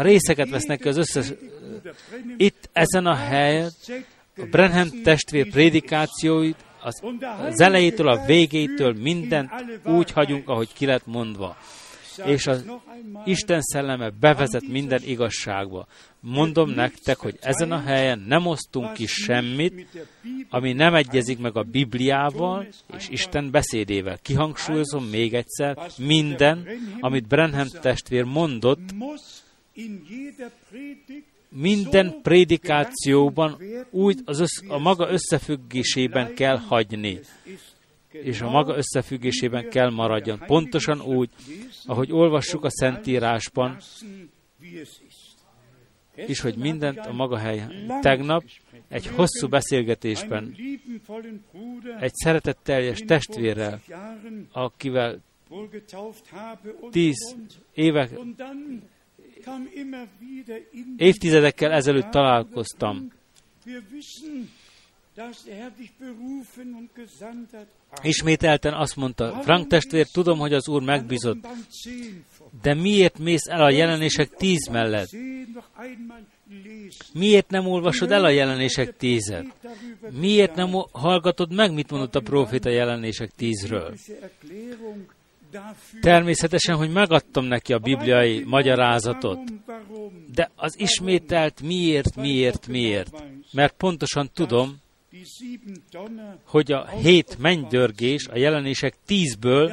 részeket vesznek az összes... Itt ezen a helyen a Brenham testvér prédikációit az, az elejétől a végétől mindent úgy hagyunk, ahogy ki lett mondva. És az Isten szelleme bevezet minden igazságba. Mondom nektek, hogy ezen a helyen nem osztunk ki semmit, ami nem egyezik meg a Bibliával és Isten beszédével. Kihangsúlyozom még egyszer, minden, amit Brenham testvér mondott, minden prédikációban úgy az össz, a maga összefüggésében kell hagyni, és a maga összefüggésében kell maradjon. Pontosan úgy, ahogy olvassuk a Szentírásban, és hogy mindent a maga helyen. Tegnap egy hosszú beszélgetésben egy szeretetteljes testvérrel, akivel tíz évek, évtizedekkel ezelőtt találkoztam. Ismételten azt mondta, Frank testvér, tudom, hogy az Úr megbízott, de miért mész el a jelenések tíz mellett? Miért nem olvasod el a jelenések tízet? Miért nem hallgatod meg, mit mondott a proféta jelenések tízről? Természetesen, hogy megadtam neki a bibliai magyarázatot, de az ismételt miért, miért, miért? Mert pontosan tudom, hogy a hét mennydörgés a jelenések tízből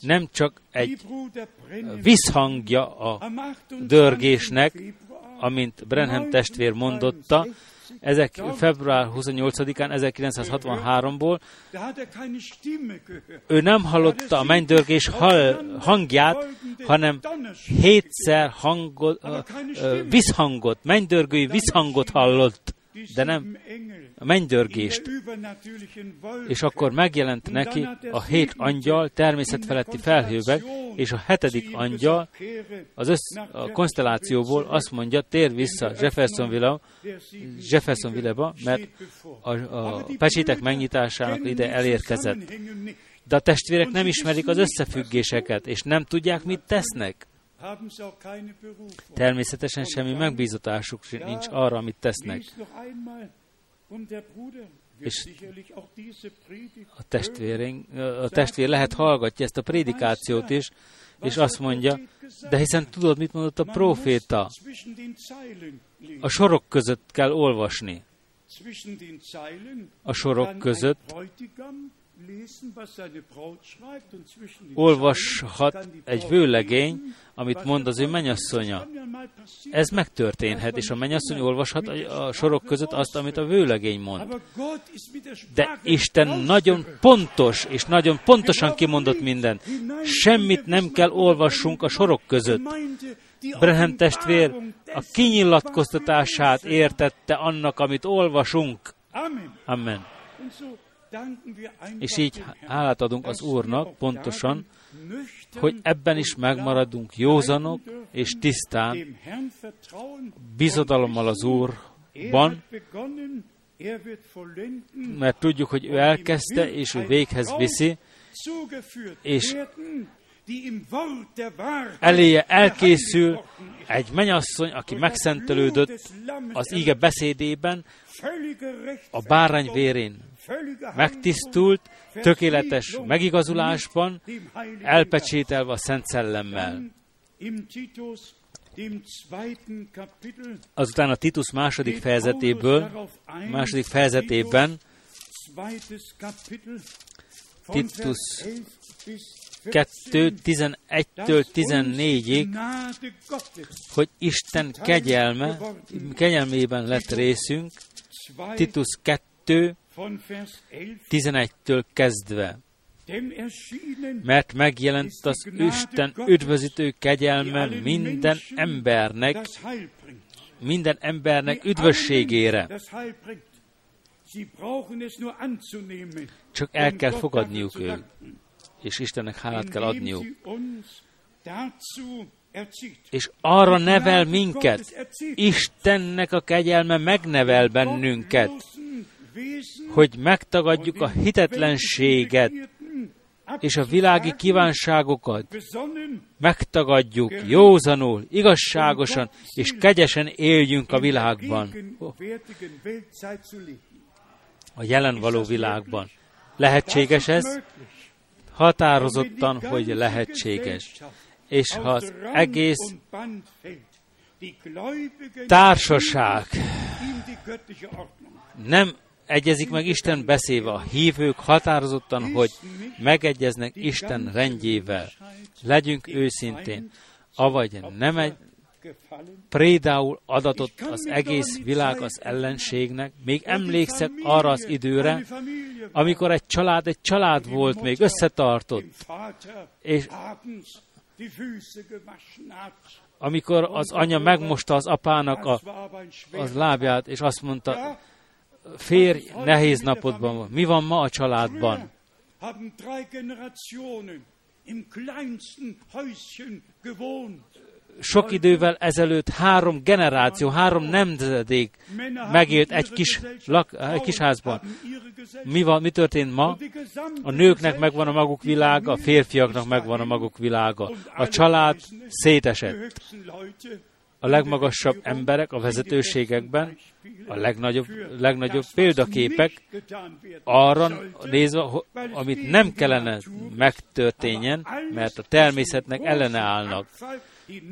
nem csak egy visszhangja a dörgésnek, amint Brenham testvér mondotta, ezek február 28-án 1963-ból, ő nem hallotta a mennydörgés hangját, hanem hétszer hangot, visszhangot, mennydörgői visszhangot hallott de nem. a mennydörgést. És akkor megjelent neki a hét angyal természetfeletti felhőben, és a hetedik angyal az össz, a konstellációból azt mondja, tér vissza Jeffersonville, Jeffersonville-ba, mert a, a pecsétek megnyitásának ide elérkezett. De a testvérek nem ismerik az összefüggéseket, és nem tudják, mit tesznek. Természetesen semmi megbízatásuk nincs arra, amit tesznek. És a, testvérénk, a testvér lehet hallgatja ezt a prédikációt is, és azt mondja, de hiszen tudod, mit mondott a proféta? A sorok között kell olvasni. A sorok között olvashat egy vőlegény, amit mond az ő menyasszonya. Ez megtörténhet, és a menyasszony olvashat a sorok között azt, amit a vőlegény mond. De Isten nagyon pontos, és nagyon pontosan kimondott mindent. Semmit nem kell olvassunk a sorok között. Brehem testvér a kinyilatkoztatását értette annak, amit olvasunk. Amen. És így hálát adunk az Úrnak pontosan, hogy ebben is megmaradunk józanok és tisztán, bizodalommal az Úrban, mert tudjuk, hogy ő elkezdte, és ő véghez viszi, és eléje elkészül egy menyasszony, aki megszentelődött az ige beszédében, a bárány vérén megtisztult, tökéletes megigazulásban, elpecsételve a Szent Szellemmel. Azután a Titus második fejezetéből, második fejezetében, Titus 2, 11-től 14-ig, hogy Isten kegyelme, kegyelmében lett részünk, Titus 2, 11-től kezdve. Mert megjelent az Isten üdvözítő kegyelme minden embernek, minden embernek üdvösségére. Csak el kell fogadniuk ők, és Istennek hálát kell adniuk. és arra nevel minket, Istennek a kegyelme megnevel bennünket, hogy megtagadjuk a hitetlenséget és a világi kívánságokat, megtagadjuk józanul, igazságosan és kegyesen éljünk a világban, a jelen való világban. Lehetséges ez? Határozottan, hogy lehetséges. És ha az egész társaság nem egyezik meg Isten beszéve, a hívők határozottan, hogy megegyeznek Isten rendjével. Legyünk őszintén, avagy nem egy prédául adatott az egész világ az ellenségnek. Még emlékszek arra az időre, amikor egy család egy család volt, még összetartott, és amikor az anya megmosta az apának a, az lábját, és azt mondta, férj nehéz napodban van. Mi van ma a családban? Sok idővel ezelőtt három generáció, három nemzedék megélt egy kis, lak, egy kis házban. Mi, van, mi történt ma? A nőknek megvan a maguk világa, a férfiaknak megvan a maguk világa. A család szétesett a legmagasabb emberek a vezetőségekben, a legnagyobb, legnagyobb példaképek arra nézve, amit nem kellene megtörténjen, mert a természetnek ellene állnak.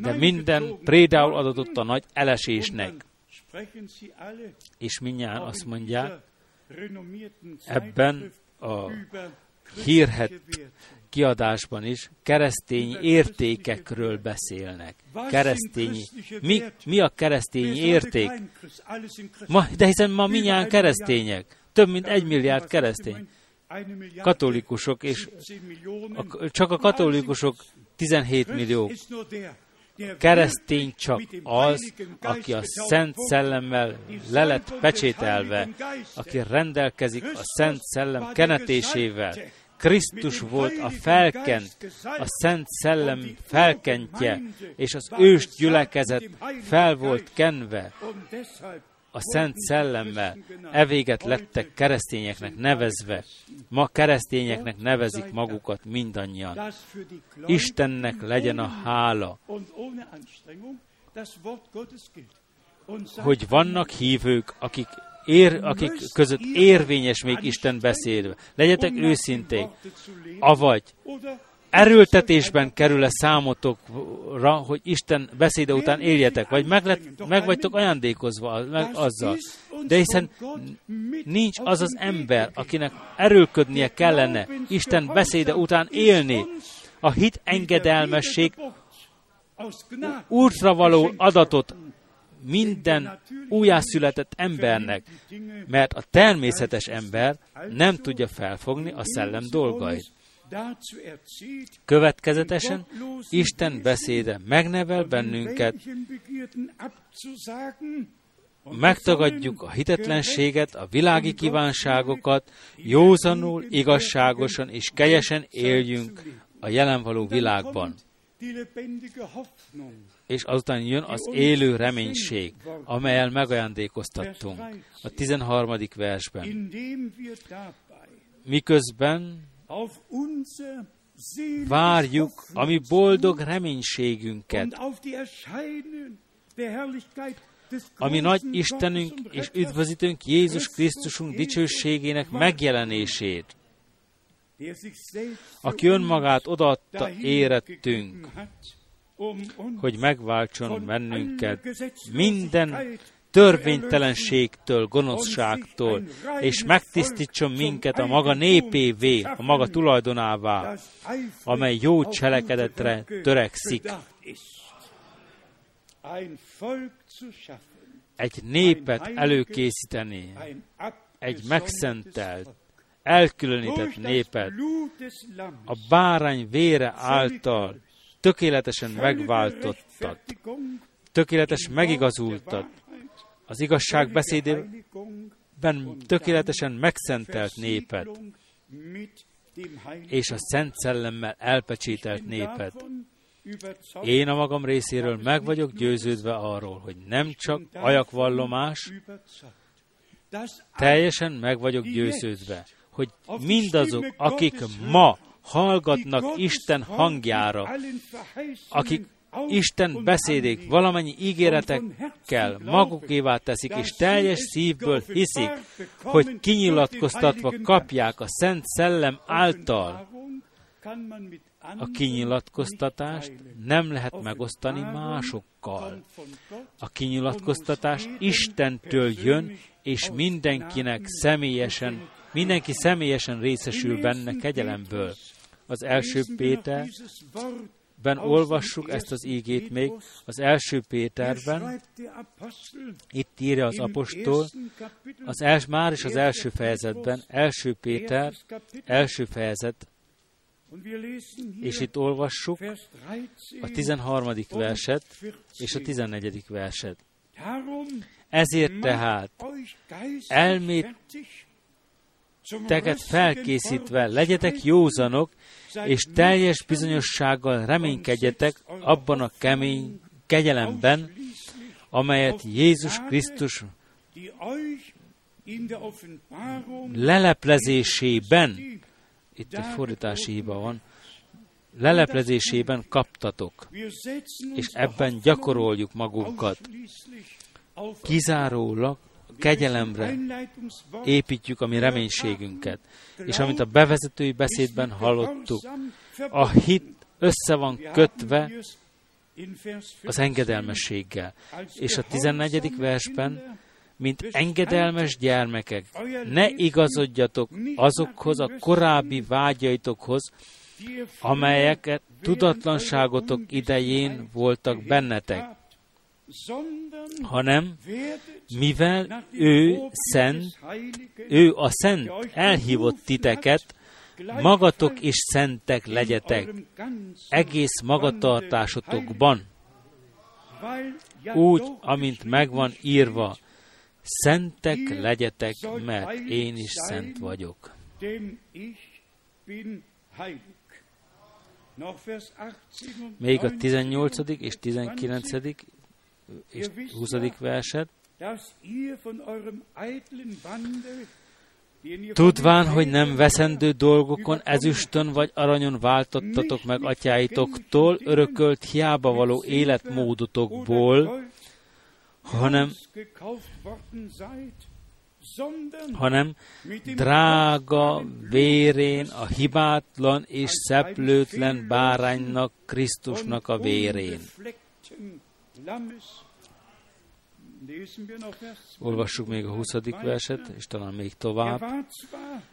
De minden prédául adatott a nagy elesésnek. És mindjárt azt mondják, ebben a hírhet kiadásban is keresztény értékekről beszélnek. Keresztény, mi, mi a keresztény érték? Ma, de hiszen ma minnyáján keresztények. Több mint egy milliárd keresztény. Katolikusok, és a, csak a katolikusok 17 millió. Keresztény csak az, aki a Szent Szellemmel le lett pecsételve, aki rendelkezik a Szent Szellem kenetésével, Krisztus volt a felkent, a Szent Szellem felkentje, és az ős gyülekezet fel volt kenve a Szent Szellemmel. Evéget lettek keresztényeknek nevezve. Ma keresztényeknek nevezik magukat mindannyian. Istennek legyen a hála, hogy vannak hívők, akik ér, akik között érvényes még Isten beszédve. Legyetek őszinték, avagy erőltetésben kerül-e számotokra, hogy Isten beszéde után éljetek, vagy meg, lett, meg vagytok ajándékozva meg azzal. De hiszen nincs az az ember, akinek erőlködnie kellene Isten beszéde után élni. A hit engedelmesség útra való adatot minden újjászületett embernek, mert a természetes ember nem tudja felfogni a szellem dolgait. Következetesen Isten beszéde megnevel bennünket, megtagadjuk a hitetlenséget, a világi kívánságokat, józanul, igazságosan és kegyesen éljünk a jelen való világban és azután jön az élő reménység, amelyel megajándékoztattunk. A 13. versben. Miközben várjuk a mi boldog reménységünket, ami nagy Istenünk és üdvözítőnk Jézus Krisztusunk dicsőségének megjelenését, aki önmagát odaadta érettünk, hogy megváltson bennünket minden törvénytelenségtől, gonoszságtól, és megtisztítson minket a maga népévé, a maga tulajdonává, amely jó cselekedetre törekszik. Egy népet előkészíteni, egy megszentelt, elkülönített népet, a bárány vére által tökéletesen megváltottat, tökéletes megigazultat, az igazság beszédében tökéletesen megszentelt népet, és a Szent Szellemmel elpecsételt népet. Én a magam részéről meg vagyok győződve arról, hogy nem csak ajakvallomás, teljesen meg vagyok győződve, hogy mindazok, akik ma hallgatnak Isten hangjára, akik Isten beszédék valamennyi ígéretekkel magukévá teszik, és teljes szívből hiszik, hogy kinyilatkoztatva kapják a Szent Szellem által. A kinyilatkoztatást nem lehet megosztani másokkal. A kinyilatkoztatás Istentől jön, és mindenkinek személyesen, mindenki személyesen részesül benne kegyelemből. Az első Péter ben olvassuk ezt az ígét még, az első Péterben, itt írja az apostol, az els, már is az első fejezetben, első Péter, első fejezet, és itt olvassuk a 13. verset és a 14. verset. Ezért tehát elmét teket felkészítve legyetek józanok, és teljes bizonyossággal reménykedjetek abban a kemény kegyelemben, amelyet Jézus Krisztus leleplezésében, itt egy fordítási hiba van, leleplezésében kaptatok, és ebben gyakoroljuk magunkat. Kizárólag kegyelemre építjük a mi reménységünket. És amit a bevezetői beszédben hallottuk, a hit össze van kötve az engedelmességgel. És a 14. versben, mint engedelmes gyermekek, ne igazodjatok azokhoz a korábbi vágyaitokhoz, amelyeket tudatlanságotok idején voltak bennetek, hanem mivel ő szent, ő a szent elhívott titeket, magatok is szentek legyetek, egész magatartásotokban, úgy, amint megvan írva, szentek legyetek, mert én is szent vagyok. Még a 18. és 19 és 20. verset. Tudván, hogy nem veszendő dolgokon, ezüstön vagy aranyon váltottatok meg atyáitoktól, örökölt hiába való életmódotokból, hanem, hanem drága vérén a hibátlan és szeplőtlen báránynak, Krisztusnak a vérén. Olvassuk még a 20. verset, és talán még tovább.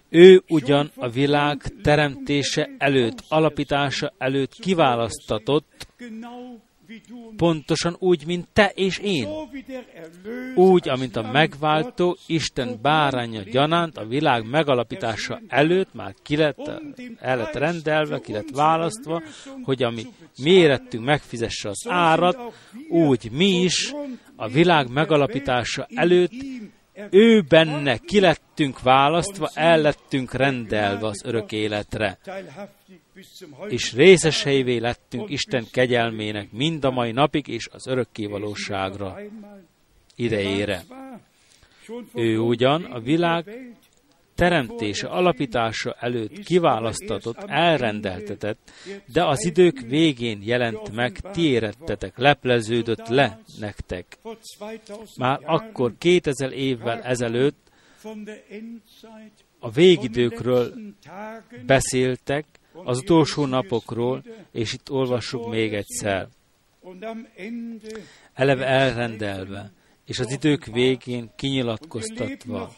Ő ugyan a világ teremtése előtt, alapítása előtt kiválasztatott, pontosan úgy, mint te és én. Úgy, amint a megváltó Isten báránya gyanánt a világ megalapítása előtt már ki lett, el lett rendelve, ki lett választva, hogy ami mérettünk megfizesse az árat, úgy mi is a világ megalapítása előtt ő benne kilettünk választva, el lettünk rendelve az örök életre, és részeseivé lettünk Isten kegyelmének mind a mai napig és az örökkévalóságra idejére. Ő ugyan a világ teremtése, alapítása előtt kiválasztatott, elrendeltetett, de az idők végén jelent meg, ti érettetek, lepleződött le nektek. Már akkor 2000 évvel ezelőtt a végidőkről beszéltek, az utolsó napokról, és itt olvassuk még egyszer. Eleve elrendelve, és az idők végén kinyilatkoztatva,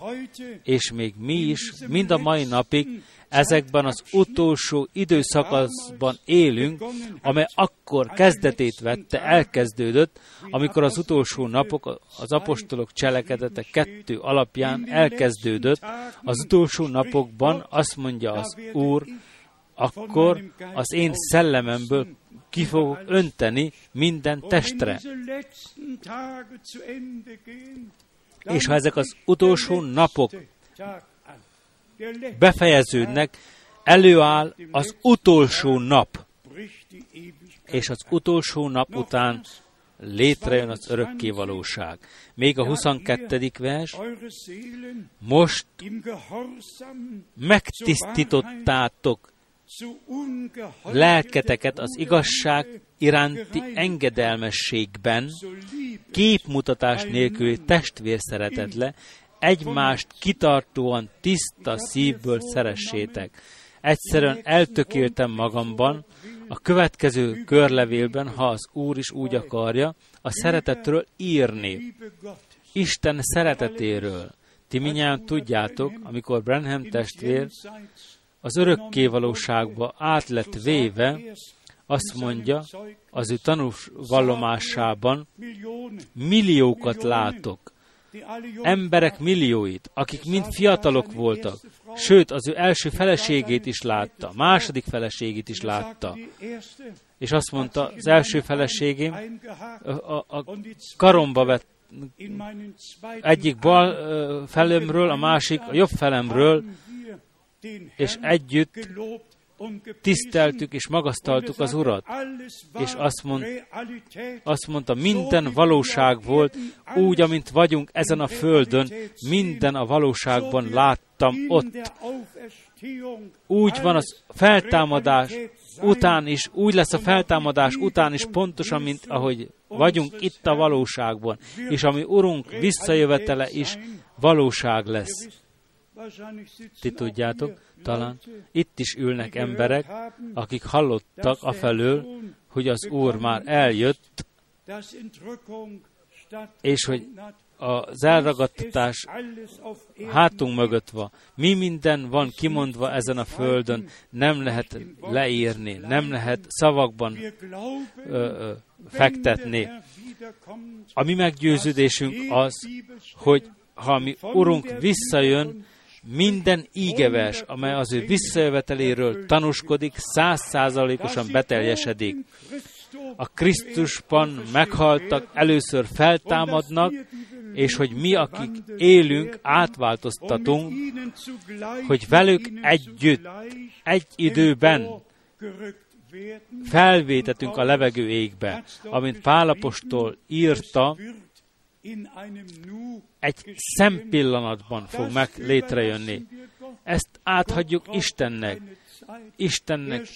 és még mi is, mind a mai napig ezekben az utolsó időszakaszban élünk, amely akkor kezdetét vette, elkezdődött, amikor az utolsó napok, az apostolok cselekedete kettő alapján elkezdődött, az utolsó napokban azt mondja az Úr, akkor az én szellememből ki fogok önteni minden testre. És ha ezek az utolsó napok befejeződnek, előáll az utolsó nap. és az utolsó nap után létrejön az örökké valóság. Még a 22. vers, most megtisztítottátok lelketeket az igazság iránti engedelmességben, képmutatás nélküli testvérszeretetle, egymást kitartóan tiszta szívből szeressétek. Egyszerűen eltökéltem magamban, a következő körlevélben, ha az Úr is úgy akarja, a szeretetről írni. Isten szeretetéről. Ti minnyáján tudjátok, amikor Brenham testvér az örökké valóságba át lett véve, azt mondja, az ő tanús vallomásában milliókat látok, emberek millióit, akik mind fiatalok voltak, sőt, az ő első feleségét is látta, második feleségét is látta. És azt mondta, az első feleségém a, a karomba vett egyik bal felemről, a másik a jobb felemről, és együtt tiszteltük és magasztaltuk az Urat, és azt, mond, azt mondta, minden valóság volt, úgy, amint vagyunk ezen a földön, minden a valóságban láttam ott. Úgy van az feltámadás után is, úgy lesz a feltámadás után is pontosan, mint ahogy vagyunk itt a valóságban, és ami Urunk visszajövetele is valóság lesz. Ti tudjátok, talán itt is ülnek emberek, akik hallottak afelől, hogy az Úr már eljött, és hogy az elragadtatás hátunk mögött van. Mi minden van kimondva ezen a földön, nem lehet leírni, nem lehet szavakban ö, ö, fektetni. A mi meggyőződésünk az, hogy ha mi Urunk visszajön, minden ígevers, amely az ő visszajöveteléről tanúskodik, százszázalékosan beteljesedik. A Krisztusban meghaltak, először feltámadnak, és hogy mi, akik élünk, átváltoztatunk, hogy velük együtt, egy időben felvétetünk a levegő égbe, amint Pálapostól írta, egy szempillanatban fog meg létrejönni. Ezt áthagyjuk Istennek. Istennek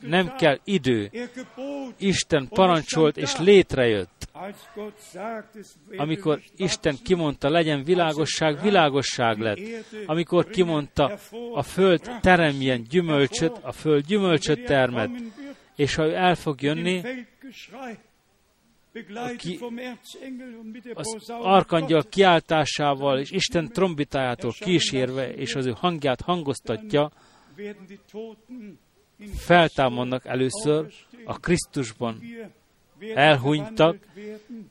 nem kell idő. Isten parancsolt és létrejött. Amikor Isten kimondta, legyen világosság, világosság lett. Amikor kimondta, a föld teremjen gyümölcsöt, a föld gyümölcsöt termet. És ha ő el fog jönni, ki, az arkangyal kiáltásával és Isten trombitájától kísérve, és az ő hangját hangoztatja, feltámadnak először a Krisztusban. Elhunytak,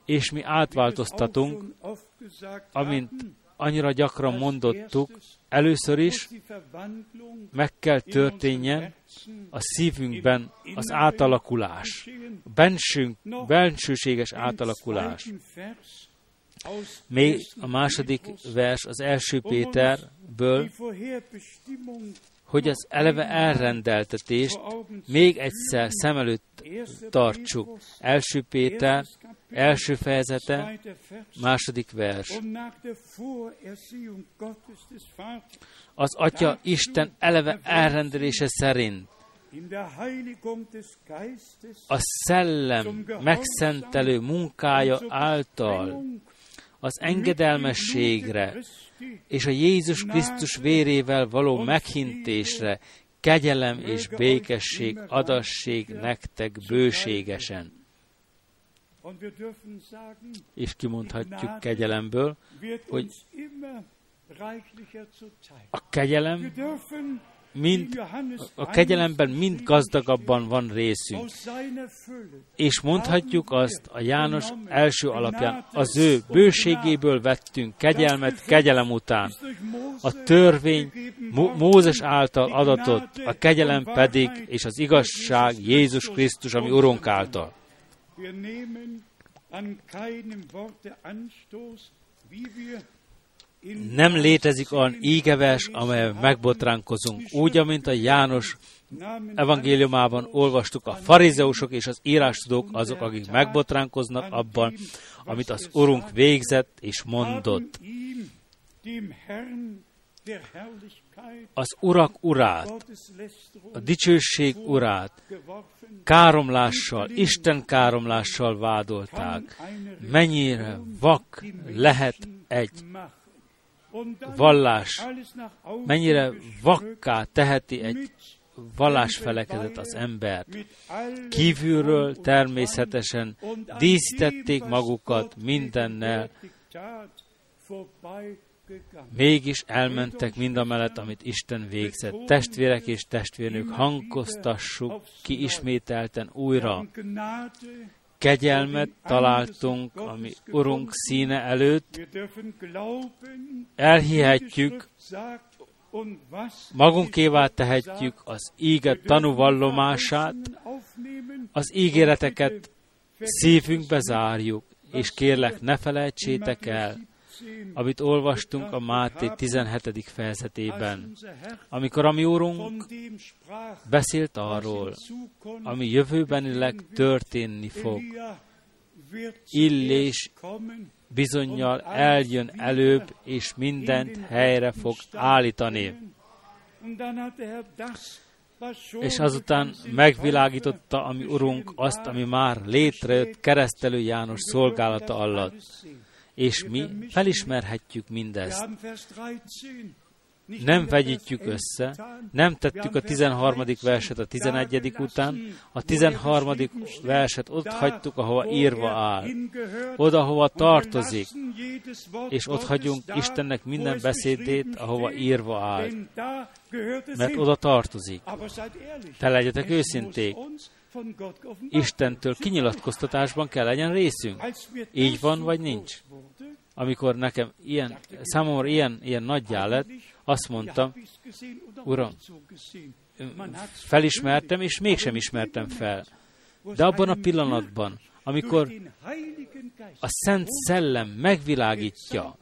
és mi átváltoztatunk, amint annyira gyakran mondottuk, először is meg kell történjen a szívünkben az átalakulás, bensünk, bensőséges átalakulás. Még a második vers az első Péterből, hogy az eleve elrendeltetést még egyszer szem előtt tartsuk. Első Péter, első fejezete, második vers. Az Atya Isten eleve elrendelése szerint a szellem megszentelő munkája által az engedelmességre és a Jézus Krisztus vérével való meghintésre kegyelem és békesség adassék nektek bőségesen. És kimondhatjuk kegyelemből, hogy a kegyelem mind, a kegyelemben mind gazdagabban van részünk. És mondhatjuk azt a János első alapján, az ő bőségéből vettünk kegyelmet kegyelem után. A törvény Mózes által adatott, a kegyelem pedig és az igazság Jézus Krisztus, ami Urunk által. Nem létezik olyan ígevers, amelyen megbotránkozunk, úgy, amint a János evangéliumában olvastuk, a farizeusok és az írástudók azok, akik megbotránkoznak abban, amit az Urunk végzett és mondott. Az Urak urát, a dicsőség urát káromlással, Isten káromlással vádolták. Mennyire vak lehet egy vallás, mennyire vakká teheti egy vallásfelekezet az embert. Kívülről természetesen díszítették magukat mindennel, mégis elmentek mind a mellett, amit Isten végzett. Testvérek és testvérnők, hangoztassuk ki ismételten újra. Kegyelmet találtunk, ami Urunk színe előtt. Elhihetjük, magunkévá tehetjük az íge tanúvallomását, az ígéreteket szívünkbe zárjuk, és kérlek, ne felejtsétek el, amit olvastunk a Máté 17. fejezetében, amikor a mi Úrunk beszélt arról, ami jövőbenileg történni fog. Illés bizonyal eljön előbb, és mindent helyre fog állítani. És azután megvilágította a mi Urunk azt, ami már létrejött keresztelő János szolgálata alatt és mi felismerhetjük mindezt. Nem vegyítjük össze, nem tettük a 13. verset a 11. után, a 13. verset ott hagytuk, ahova írva áll, oda, hova tartozik, és ott hagyunk Istennek minden beszédét, ahova írva áll, mert oda tartozik. Te legyetek őszinték, Istentől kinyilatkoztatásban kell legyen részünk. Így van, vagy nincs? Amikor nekem ilyen, számomra ilyen, ilyen nagyjá lett, azt mondtam, Uram, felismertem, és mégsem ismertem fel. De abban a pillanatban, amikor a Szent Szellem megvilágítja,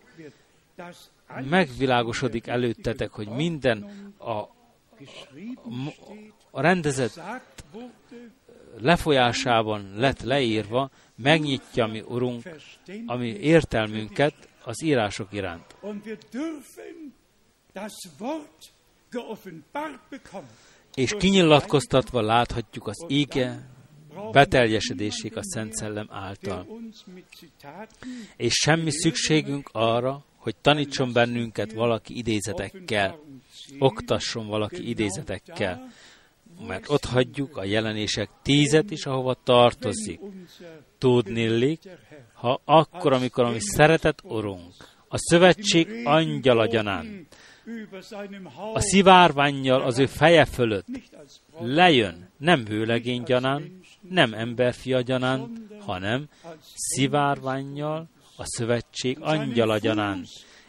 megvilágosodik előttetek, hogy minden a, a rendezett lefolyásában lett leírva, megnyitja mi Urunk, ami értelmünket az írások iránt. És kinyilatkoztatva láthatjuk az ége beteljesedését a Szent Szellem által. És semmi szükségünk arra, hogy tanítson bennünket valaki idézetekkel, oktasson valaki idézetekkel, mert ott hagyjuk a jelenések tízet is, ahova tartozik. Tudnillik, ha akkor, amikor a mi szeretett Urunk, a szövetség angyala gyanán, a szivárványjal az ő feje fölött. Lejön, nem vőlegény gyanán, nem emberfia gyanán, hanem szivárványjal a szövetség angyala gyanán,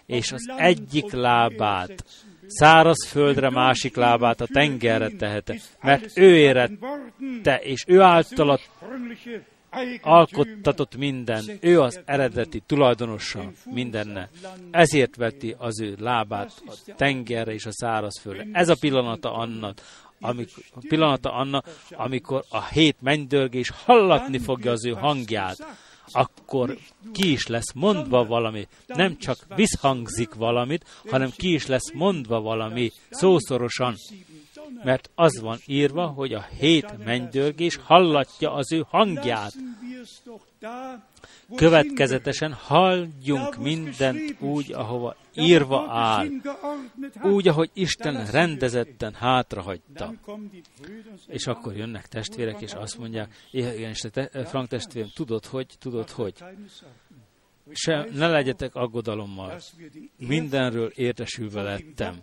és az egyik lábát száraz földre másik lábát a tengerre tehete, mert ő érette, és ő által alkottatott minden, ő az eredeti tulajdonosa mindenne. Ezért veti az ő lábát a tengerre és a szárazföldre. Ez a pillanata annak, amikor, pillanata annak, amikor a hét mennydörgés hallatni fogja az ő hangját, akkor ki is lesz mondva valami. Nem csak visszhangzik valamit, hanem ki is lesz mondva valami szószorosan. Mert az van írva, hogy a hét mennydörgés hallatja az ő hangját. Következetesen halljunk mindent úgy, ahova írva áll, úgy, ahogy Isten rendezetten hátrahagyta. És akkor jönnek testvérek, és azt mondják, igen, és te, Frank testvérem, tudod, hogy, tudod, hogy. Se, ne legyetek aggodalommal. Mindenről értesülve lettem.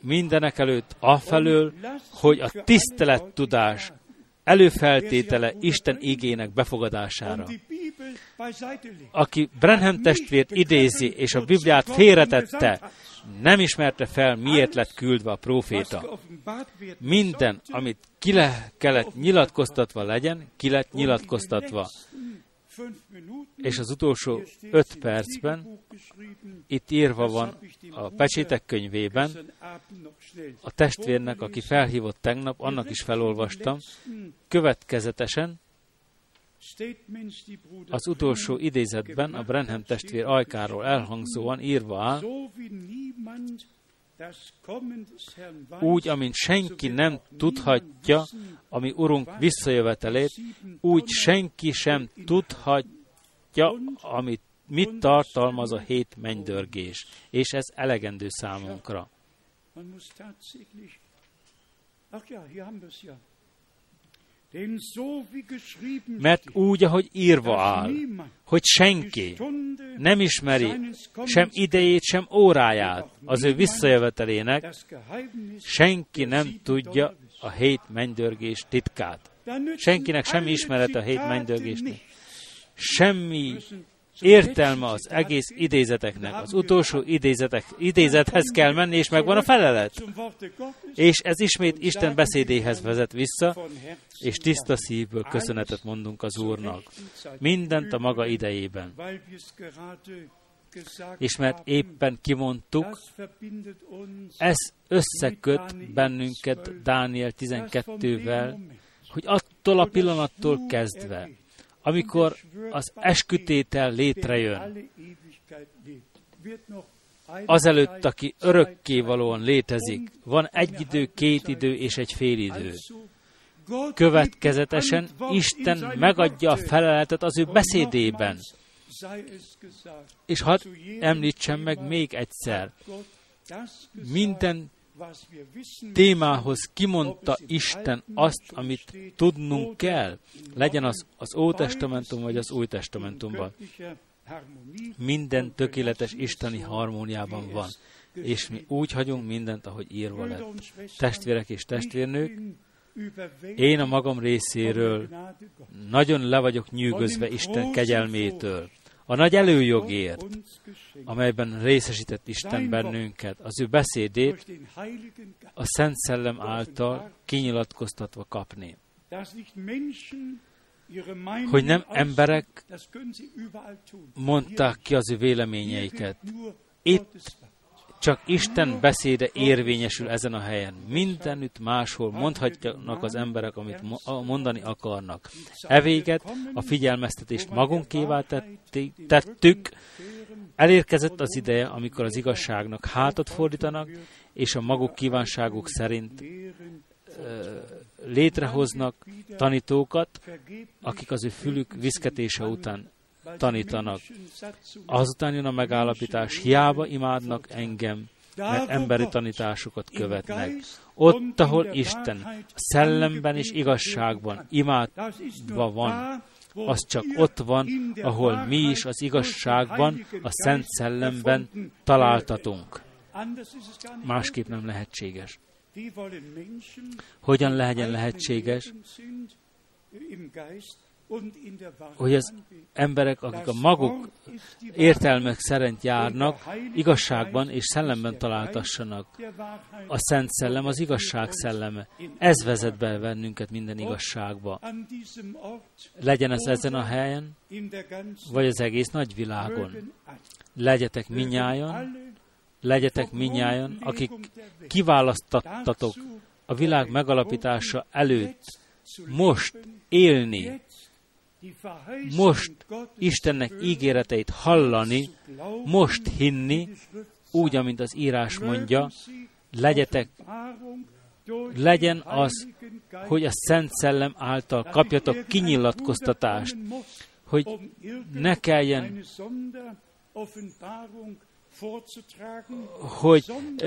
Mindenek előtt afelől, hogy a tisztelet tudás előfeltétele Isten igének befogadására. Aki Brenham testvért idézi, és a Bibliát félretette, nem ismerte fel, miért lett küldve a próféta. Minden, amit ki le kellett nyilatkoztatva legyen, ki lett nyilatkoztatva. És az utolsó öt percben itt írva van a pecsétek könyvében, a testvérnek, aki felhívott tegnap, annak is felolvastam, következetesen az utolsó idézetben a Brenham testvér ajkáról elhangzóan írva áll, úgy, amint senki nem tudhatja, ami Urunk visszajövetelét, úgy senki sem tudhatja, amit mit tartalmaz a hét mennydörgés. És ez elegendő számunkra. Mert úgy, ahogy írva áll, hogy senki nem ismeri sem idejét, sem óráját az ő visszajövetelének, senki nem tudja a hét mennydörgés titkát. Senkinek semmi ismeret a hét mennydörgésnek. Semmi értelme az egész idézeteknek. Az utolsó idézetek, idézethez kell menni, és megvan a felelet. És ez ismét Isten beszédéhez vezet vissza, és tiszta szívből köszönetet mondunk az Úrnak. Mindent a maga idejében. És mert éppen kimondtuk, ez összeköt bennünket Dániel 12-vel, hogy attól a pillanattól kezdve, amikor az eskütétel létrejön, azelőtt, aki örökkévalóan létezik, van egy idő, két idő és egy fél idő. Következetesen Isten megadja a feleletet az ő beszédében. És hadd említsem meg még egyszer, minden témához kimondta Isten azt, amit tudnunk kell, legyen az az Ótestamentum vagy az Új Testamentumban. Minden tökéletes isteni harmóniában van, és mi úgy hagyunk mindent, ahogy írva lett. Testvérek és testvérnők, én a magam részéről nagyon le vagyok nyűgözve Isten kegyelmétől a nagy előjogért, amelyben részesített Isten bennünket, az ő beszédét a Szent Szellem által kinyilatkoztatva kapni. Hogy nem emberek mondták ki az ő véleményeiket. Itt csak Isten beszéde érvényesül ezen a helyen. Mindenütt máshol mondhatjanak az emberek, amit mondani akarnak. Evéget, a figyelmeztetést magunkévá tettük, elérkezett az ideje, amikor az igazságnak hátat fordítanak, és a maguk kívánságuk szerint létrehoznak tanítókat, akik az ő fülük viszketése után tanítanak. Azután jön a megállapítás, hiába imádnak engem, mert emberi tanításokat követnek. Ott, ahol Isten szellemben és igazságban imádva van, az csak ott van, ahol mi is az igazságban, a Szent Szellemben találtatunk. Másképp nem lehetséges. Hogyan legyen lehetséges, hogy az emberek, akik a maguk értelmek szerint járnak, igazságban és szellemben találtassanak. A Szent Szellem az igazság szelleme. Ez vezet be bennünket minden igazságba. Legyen ez ezen a helyen, vagy az egész nagyvilágon. Legyetek minnyájan, legyetek minnyájan, akik kiválasztattatok a világ megalapítása előtt, most élni, most Istennek ígéreteit hallani, most hinni, úgy, amint az írás mondja, legyetek, legyen az, hogy a Szent Szellem által kapjatok kinyilatkoztatást, hogy ne kelljen hogy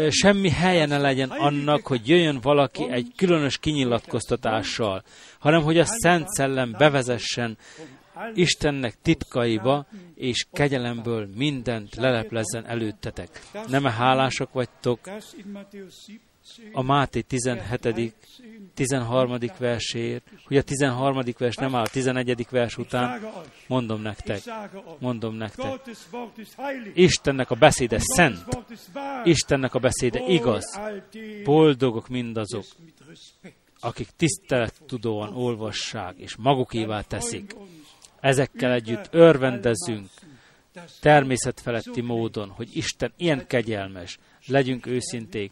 semmi helye ne legyen annak, hogy jöjjön valaki egy különös kinyilatkoztatással, hanem hogy a Szent Szellem bevezessen Istennek titkaiba, és kegyelemből mindent leleplezzen előttetek. Nem -e hálások vagytok a Máté 17. 13. versért, hogy a 13. vers nem áll a 11. vers után, mondom nektek, mondom nektek, Istennek a beszéde szent, Istennek a beszéde igaz, boldogok mindazok, akik tisztelettudóan olvassák, és magukévá teszik. ezekkel együtt örvendezzünk természetfeletti módon, hogy Isten ilyen kegyelmes, legyünk őszinték,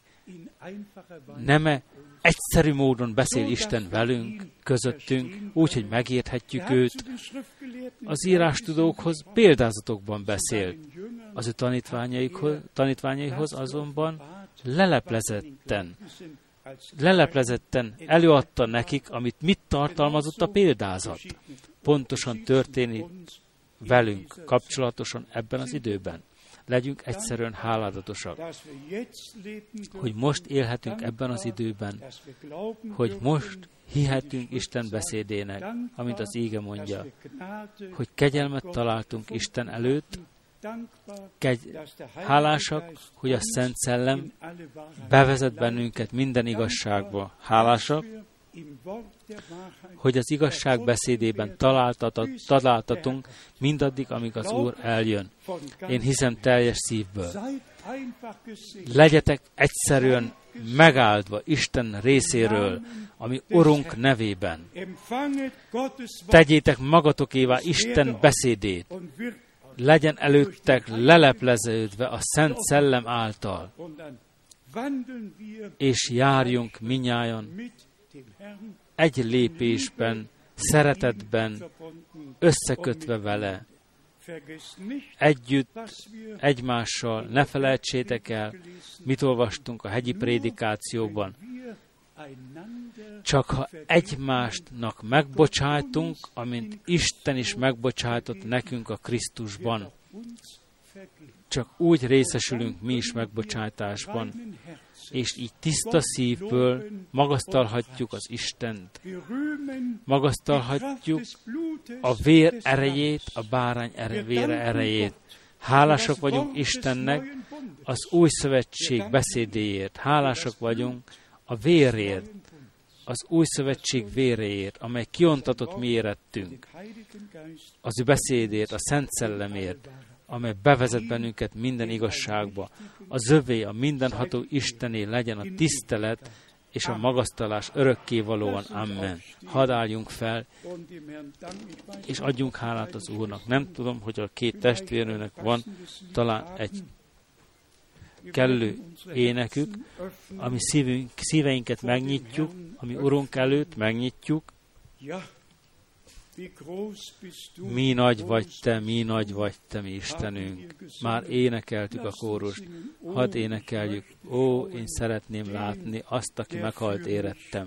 nem egyszerű módon beszél Isten velünk, közöttünk, úgy, hogy megérthetjük őt. Az írástudókhoz példázatokban beszélt, az ő tanítványaihoz, tanítványaihoz azonban leleplezetten, leleplezetten előadta nekik, amit mit tartalmazott a példázat. Pontosan történik velünk kapcsolatosan ebben az időben. Legyünk egyszerűen háládatosak, hogy most élhetünk ebben az időben, hogy most hihetünk Isten beszédének, amint az íge mondja, hogy kegyelmet találtunk Isten előtt, kegy, hálásak, hogy a Szent Szellem bevezet bennünket minden igazságba. Hálásak, hogy az igazság beszédében találtatunk mindaddig, amíg az Úr eljön. Én hiszem teljes szívből. Legyetek egyszerűen megáldva Isten részéről, ami Urunk nevében. Tegyétek magatokévá Isten beszédét. Legyen előttek lelepleződve a Szent Szellem által. És járjunk minnyájan egy lépésben, szeretetben, összekötve vele, együtt, egymással, ne felejtsétek el, mit olvastunk a hegyi prédikációban. Csak ha egymástnak megbocsájtunk, amint Isten is megbocsájtott nekünk a Krisztusban, csak úgy részesülünk mi is megbocsátásban, és így tiszta szívből magasztalhatjuk az Istent. Magasztalhatjuk a vér erejét, a bárány vére erejét. Hálásak vagyunk Istennek az új szövetség beszédéért. Hálásak vagyunk a vérért, az új szövetség véréért, amely kiontatott mi érettünk, az ő beszédért, a Szent Szellemért, amely bevezet bennünket minden igazságba. A zövé, a mindenható Istené legyen a tisztelet és a magasztalás valóan. Amen. Hadd álljunk fel, és adjunk hálát az Úrnak. Nem tudom, hogy a két testvérnőnek van talán egy kellő énekük, ami szívünk, szíveinket megnyitjuk, ami Urunk előtt megnyitjuk, mi nagy vagy te, mi nagy vagy te, mi Istenünk. Már énekeltük a kórust. Hadd énekeljük. Ó, én szeretném látni azt, aki meghalt érettem.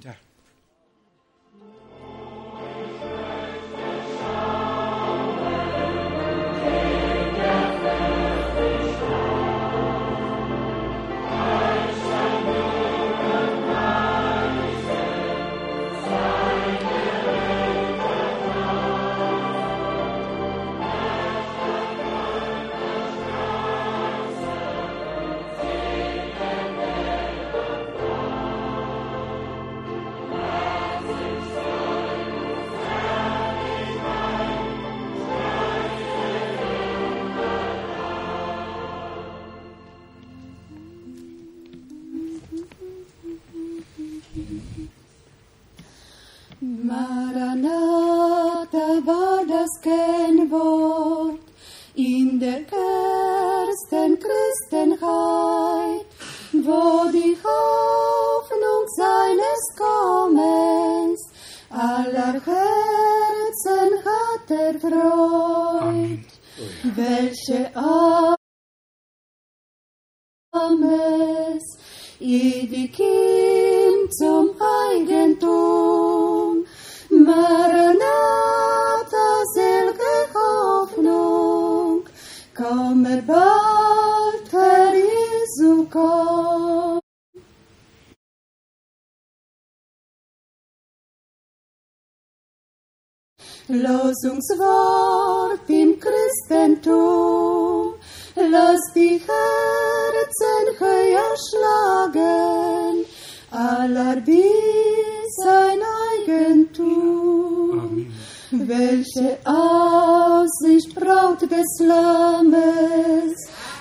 Losungswort im Christentum, lass die Herzen höher schlagen, aller bis sein Eigentum. Amen. Welche Aussicht Braut des Lammes,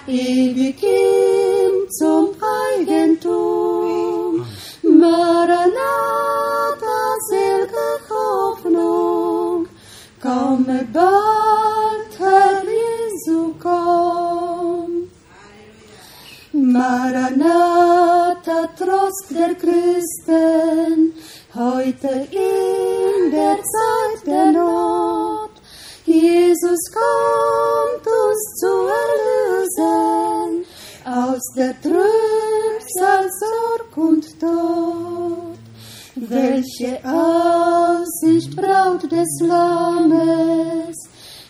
ewig ihm zum Eigentum. Herr Jesu, komm. Maranatha, Trost der Christen, heute in der Zeit der Not. Jesus kommt uns zu erlösen aus der Trübsal, Sorg und Tod. Welche Aussicht Braut des Lammes,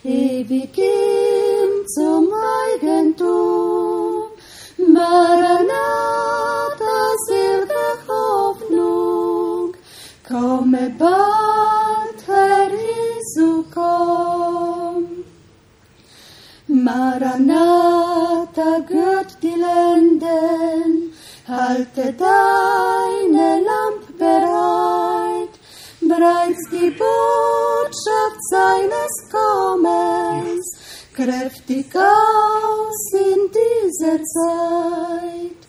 ewig ihm zum Eigentum. Maranatha, selge Hoffnung, komme bald, Herr Jesu, komm. Maranatha, gehört die Lenden, halte deine Lamp bereit, bereits die Botschaft seines Kommens, kräftig aus in dieser Zeit.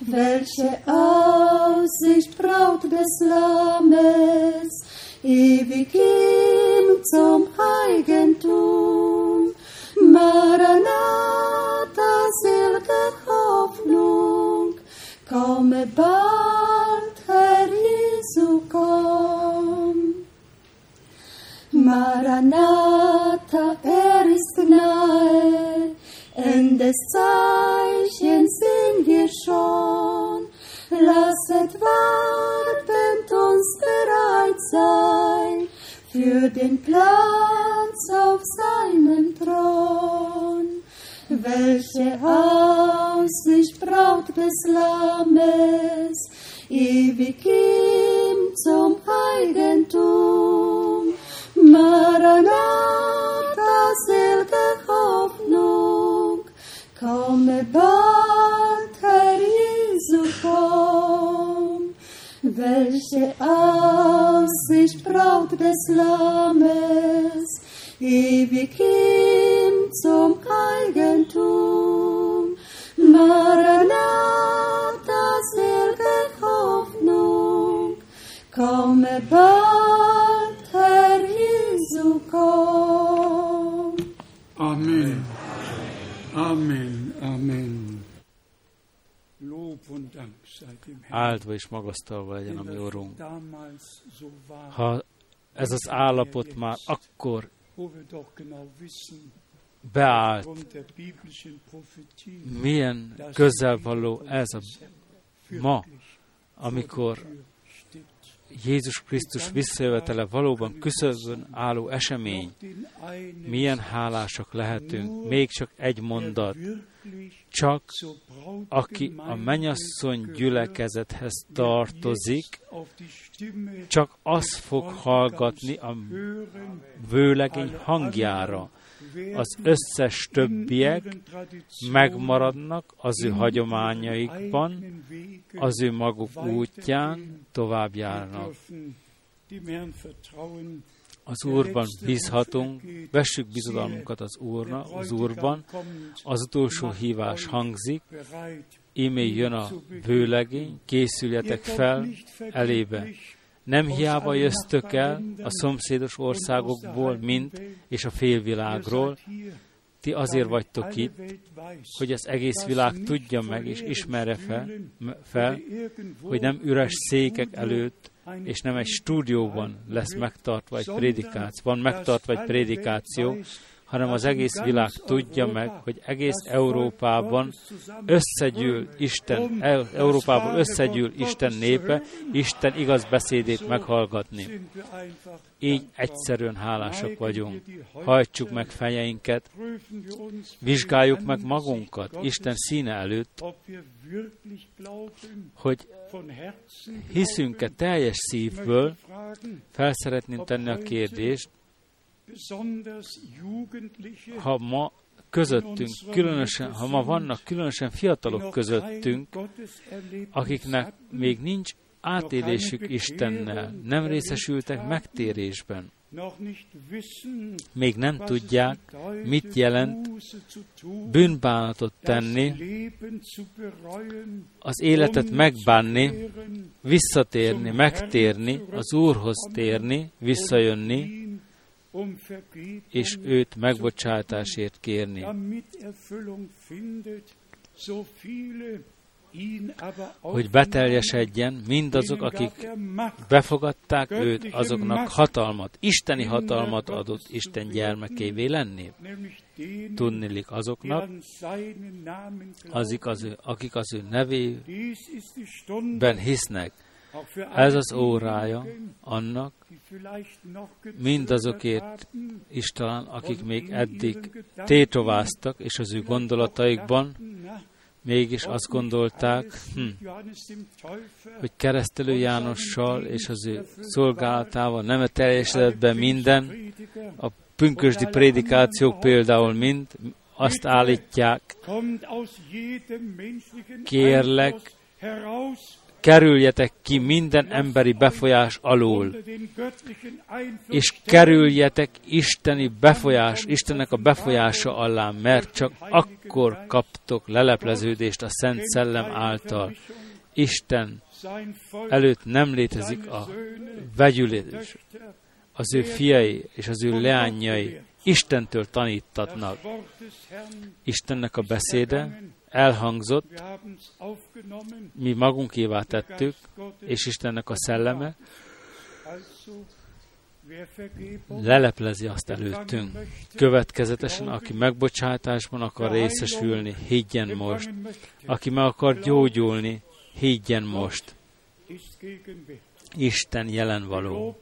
Welche Aussicht Braut des Lammes, ewig ihm zum Eigentum. Maranatha, selge Hoffnung, komme bald, Herr Jesu, komm. Maranatha, er ist nahe, Endes Zeichen sehen wir schon. Lasset wartend uns bereit sein für den Platz auf seinem Thron. Welche Aussicht Braut des Lammes, ewig ihm zum Eigentum. Maranatha, selge Hoffnung, komme bald, Herr Jesu, komm. Welche Aussicht Braut des Lammes, ewig ihm zum Eigentum. Maranatha, selge Hoffnung, komme bald, Komm. Amen. Amen. Amen. Áldva és magasztalva legyen a mi Urunk. Ha ez az állapot már akkor beállt, milyen közel való ez a ma, amikor vor der Tür steht. Jézus Krisztus visszajövetele valóban küszöbön álló esemény. Milyen hálásak lehetünk, még csak egy mondat, csak aki a mennyasszony gyülekezethez tartozik, csak az fog hallgatni a vőlegény hangjára. Az összes többiek megmaradnak az ő hagyományaikban, az ő maguk útján tovább járnak. Az Úrban bízhatunk, vessük bizodalmunkat az Úrna, az Úrban, az utolsó hívás hangzik, ímé jön a vőlegény, készüljetek fel elébe. Nem hiába jöztök el a szomszédos országokból, mint és a félvilágról, ti azért vagytok itt, hogy az egész világ tudja meg és ismerje fel, fel, hogy nem üres székek előtt, és nem egy stúdióban lesz megtartva egy prédikáció, van megtartva egy prédikáció, hanem az egész világ tudja meg, hogy egész Európában összegyűl Isten, Európából összegyűl Isten népe, Isten igaz beszédét meghallgatni. Így egyszerűen hálásak vagyunk. Hajtsuk meg fejeinket, vizsgáljuk meg magunkat Isten színe előtt, hogy hiszünk-e teljes szívből, fel szeretném tenni a kérdést, ha ma közöttünk, különösen, ha ma vannak különösen fiatalok közöttünk, akiknek még nincs átélésük Istennel, nem részesültek megtérésben, még nem tudják, mit jelent bűnbánatot tenni, az életet megbánni, visszatérni, megtérni, az Úrhoz térni, visszajönni, um és őt megbocsátásért kérni. hogy beteljesedjen mindazok, akik befogadták őt, azoknak hatalmat, isteni hatalmat adott Isten gyermekévé lenni. Tudnilik azoknak, azik az ő, akik az ő nevében hisznek. Ez az órája annak, mindazokért is talán, akik még eddig tétováztak, és az ő gondolataikban mégis azt gondolták, hm, hogy keresztelő Jánossal és az ő szolgálatával nem teljesedett be minden, a pünkösdi prédikációk például mind azt állítják, Kérlek, kerüljetek ki minden emberi befolyás alól, és kerüljetek isteni befolyás, Istennek a befolyása alá, mert csak akkor kaptok lelepleződést a Szent Szellem által. Isten előtt nem létezik a vegyülés. Az ő fiai és az ő leányai Istentől tanítatnak. Istennek a beszéde elhangzott, mi magunkévá tettük, és Istennek a szelleme leleplezi azt előttünk. Következetesen, aki megbocsátásban akar részesülni, higgyen most. Aki meg akar gyógyulni, higgyen most. Isten jelen való.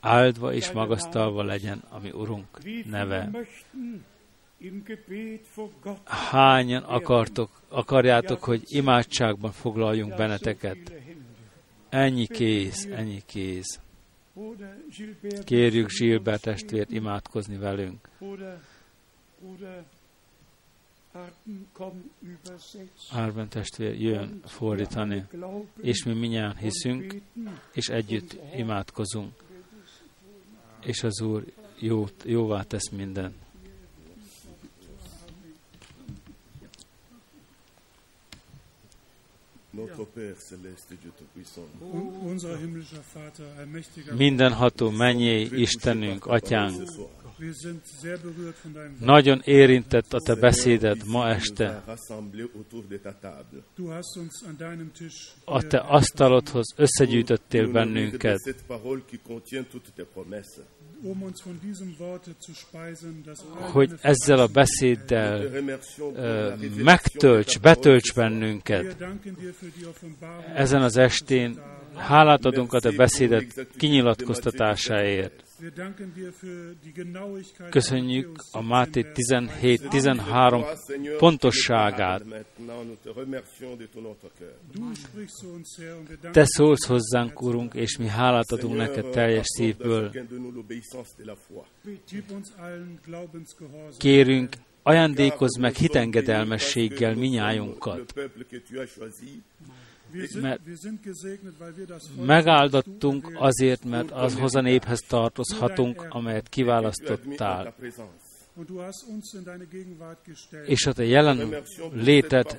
Áldva és magasztalva legyen, ami Urunk neve. Hányan akartok, akarjátok, hogy imádságban foglaljunk benneteket? Ennyi kész, ennyi kész. Kérjük Zsilbert testvért imádkozni velünk. Árben testvér jön fordítani, és mi minnyáján hiszünk, és együtt imádkozunk. És az Úr jót, jóvá tesz minden. Mindenható mennyei Istenünk, Atyánk, nagyon érintett a Te beszéded ma este. A Te asztalodhoz összegyűjtöttél bennünket, hogy ezzel a beszéddel uh, megtölts, betölts bennünket. Ezen az estén hálát adunk a Te beszédet kinyilatkoztatásáért. Köszönjük a Máté 17-13 pontosságát. Te szólsz hozzánk, Urunk, és mi hálát adunk neked teljes szívből. Kérünk, ajándékozz meg hitengedelmességgel minnyájunkat, mert megáldottunk azért, mert azhoz a néphez tartozhatunk, amelyet kiválasztottál. És a te jelen létet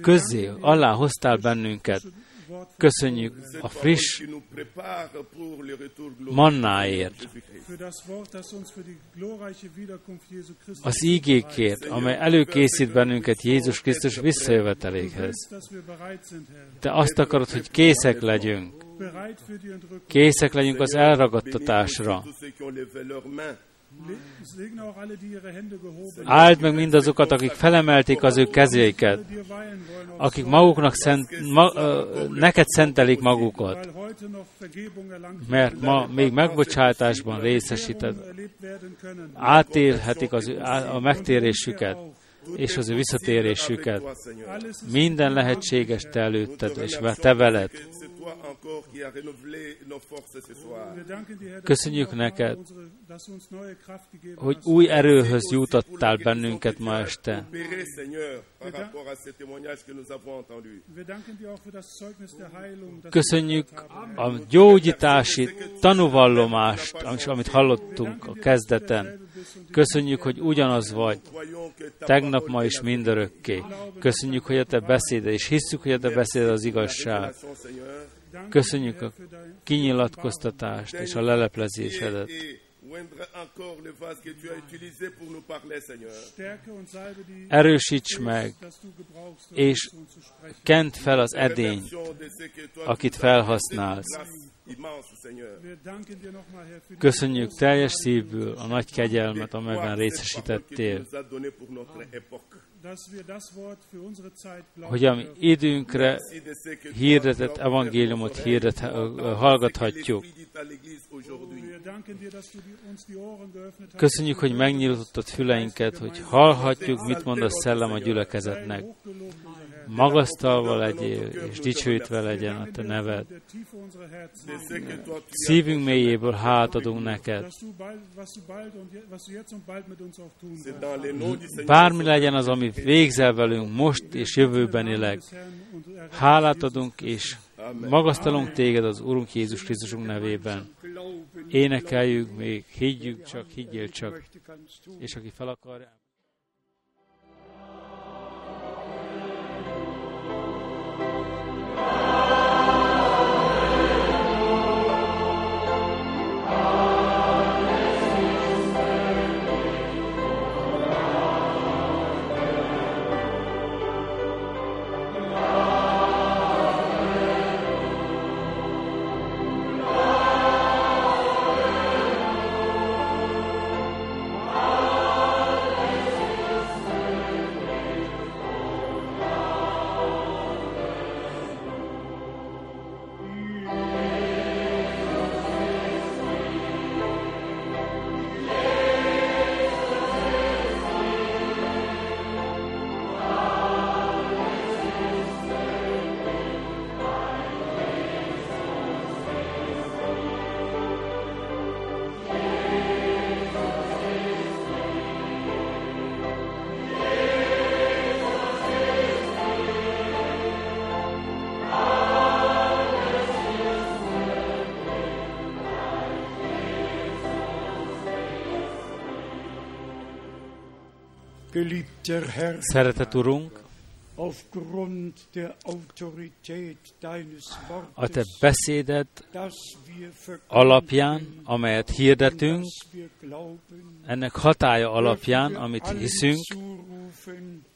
közé, alá hoztál bennünket. Köszönjük a friss mannáért, az ígékért, amely előkészít bennünket Jézus Krisztus visszajövetelékhez. Te azt akarod, hogy készek legyünk. Készek legyünk az elragadtatásra. Áld meg mindazokat, akik felemelték az ő kezéket, akik maguknak szent, ma, neked szentelik magukat, mert ma még megbocsátásban részesíted, átélhetik az, a megtérésüket és az ő visszatérésüket. Minden lehetséges te előtted, és te veled. Köszönjük neked, hogy új erőhöz jutottál bennünket ma este. Köszönjük a gyógyítási tanúvallomást, amit hallottunk a kezdeten. Köszönjük, hogy ugyanaz vagy, tegnap, ma is mindörökké. Köszönjük, hogy a te beszéde, és hisszük, hogy a te beszéde az igazság. Köszönjük a kinyilatkoztatást és a leleplezésedet. Erősíts meg, és kent fel az edényt, akit felhasználsz. Köszönjük teljes szívből a nagy kegyelmet, amelyben részesítettél hogy a mi időnkre hirdetett evangéliumot hirdet, hallgathatjuk. Köszönjük, hogy megnyitottad füleinket, hogy hallhatjuk, mit mond a szellem a gyülekezetnek. Magasztalva legyél, és dicsőítve legyen a te neved. Szívünk mélyéből hátadunk neked. Bármi legyen az, ami végzel velünk most és jövőbenileg. Hálát adunk, és magasztalunk téged az Urunk Jézus Krisztusunk nevében. Énekeljük még, higgyük csak, higgyél csak, és aki fel akarja. Szeretett Urunk, a Te beszéded alapján, amelyet hirdetünk, ennek hatája alapján, amit hiszünk,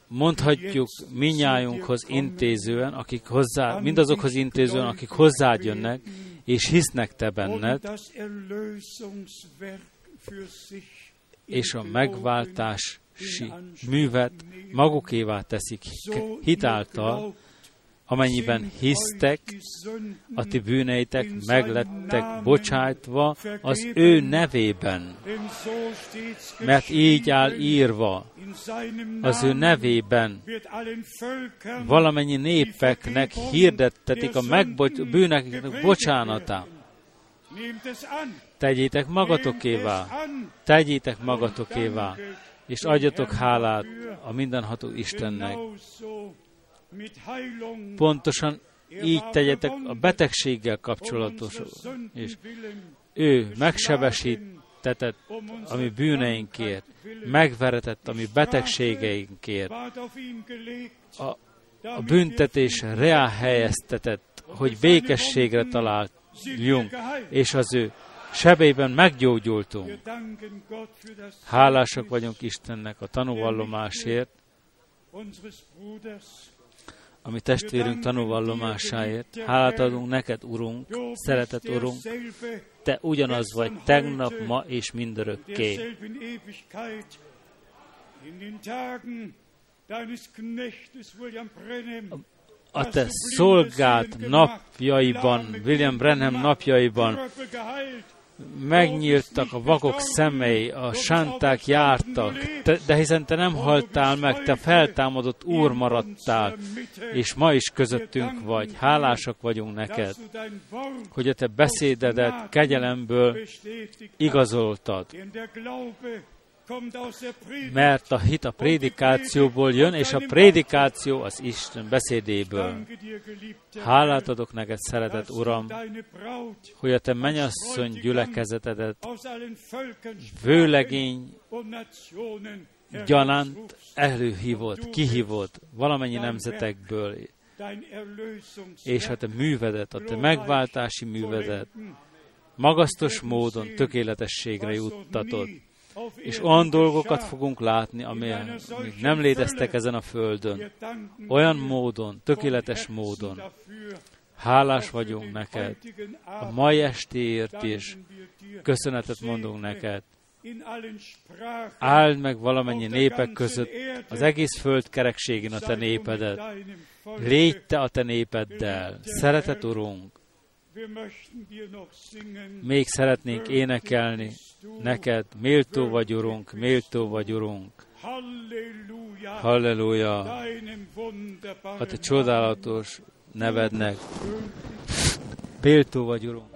mondhatjuk minnyájunkhoz intézően, akik hozzá, mindazokhoz intézően, akik hozzád jönnek, és hisznek Te benned, és a megváltás művet magukévá teszik hitáltal, amennyiben hisztek, a ti bűneitek meglettek bocsájtva az ő nevében. Mert így áll írva, az ő nevében valamennyi népeknek hirdettetik a megbocs- bűneknek bocsánatát. Tegyétek magatokévá, tegyétek magatokévá, és adjatok hálát a mindenható Istennek. Pontosan így tegyetek a betegséggel kapcsolatos, és ő megsebesítetett a mi bűneinkért, megveretett a mi betegségeinkért, a, a büntetés reál helyeztetett, hogy békességre találjunk, és az ő sebében meggyógyultunk. Hálásak vagyunk Istennek a tanúvallomásért, ami testvérünk tanúvallomásáért. Hálát adunk neked, Urunk, szeretett Urunk, te ugyanaz vagy tegnap, ma és mindörökké. A te szolgált napjaiban, William Brenham napjaiban megnyíltak a vakok szemei, a sánták jártak, te, de hiszen te nem haltál meg, te feltámadott úr maradtál, és ma is közöttünk vagy. Hálásak vagyunk neked, hogy a te beszédedet kegyelemből igazoltad mert a hit a prédikációból jön, és a prédikáció az Isten beszédéből. Hálát adok neked, szeretett Uram, hogy a te mennyasszony gyülekezetedet vőlegény gyanánt előhívott, kihívott valamennyi nemzetekből, és a te művedet, a te megváltási művedet magasztos módon tökéletességre juttatod. És olyan dolgokat fogunk látni, amelyek nem léteztek ezen a földön. Olyan módon, tökéletes módon. Hálás vagyunk neked. A mai estéért is köszönetet mondunk neked. Áld meg valamennyi népek között az egész föld kerekségén a te népedet. Légy te a te népeddel. Szeretet, Urunk, még szeretnénk énekelni neked, méltó vagy, Urunk, méltó vagy, Urunk. Halleluja! A te csodálatos nevednek. Méltó vagy, Urunk.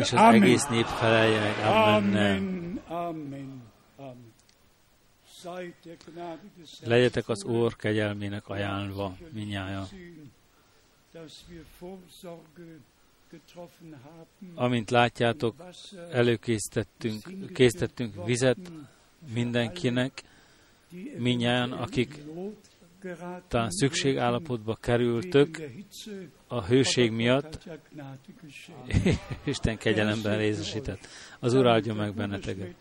És az Amen. egész nép felelje meg, Amen. Amen, Amen, Legyetek az Úr kegyelmének ajánlva, minnyája. Amint látjátok, előkészítettünk, készítettünk vizet mindenkinek, minnyáján, akik talán szükségállapotba kerültök a hőség miatt. Isten kegyelemben részesített. Az Úr áldjon meg benneteket.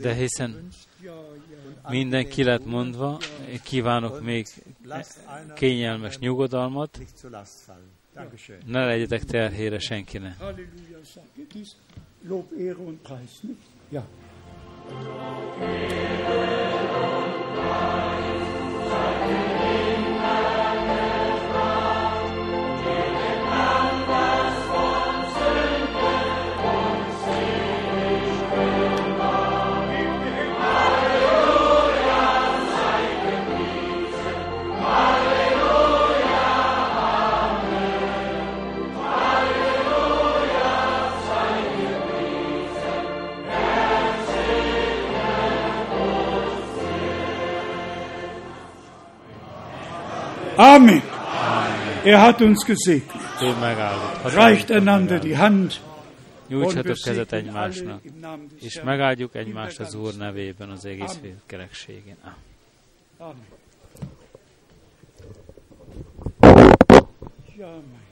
De hiszen minden ki lett mondva, kívánok még kényelmes nyugodalmat, ne legyetek terhére senkinek. Lob, Ehre und Preis, nicht? Ja. Ehre und Preis, Amen. Er hat uns gesegnet. Reicht einander die Hand Nyújtsatok kezet egymásnak, és megáldjuk egymást az Úr nevében az egész kerekségén. Amen. Amen.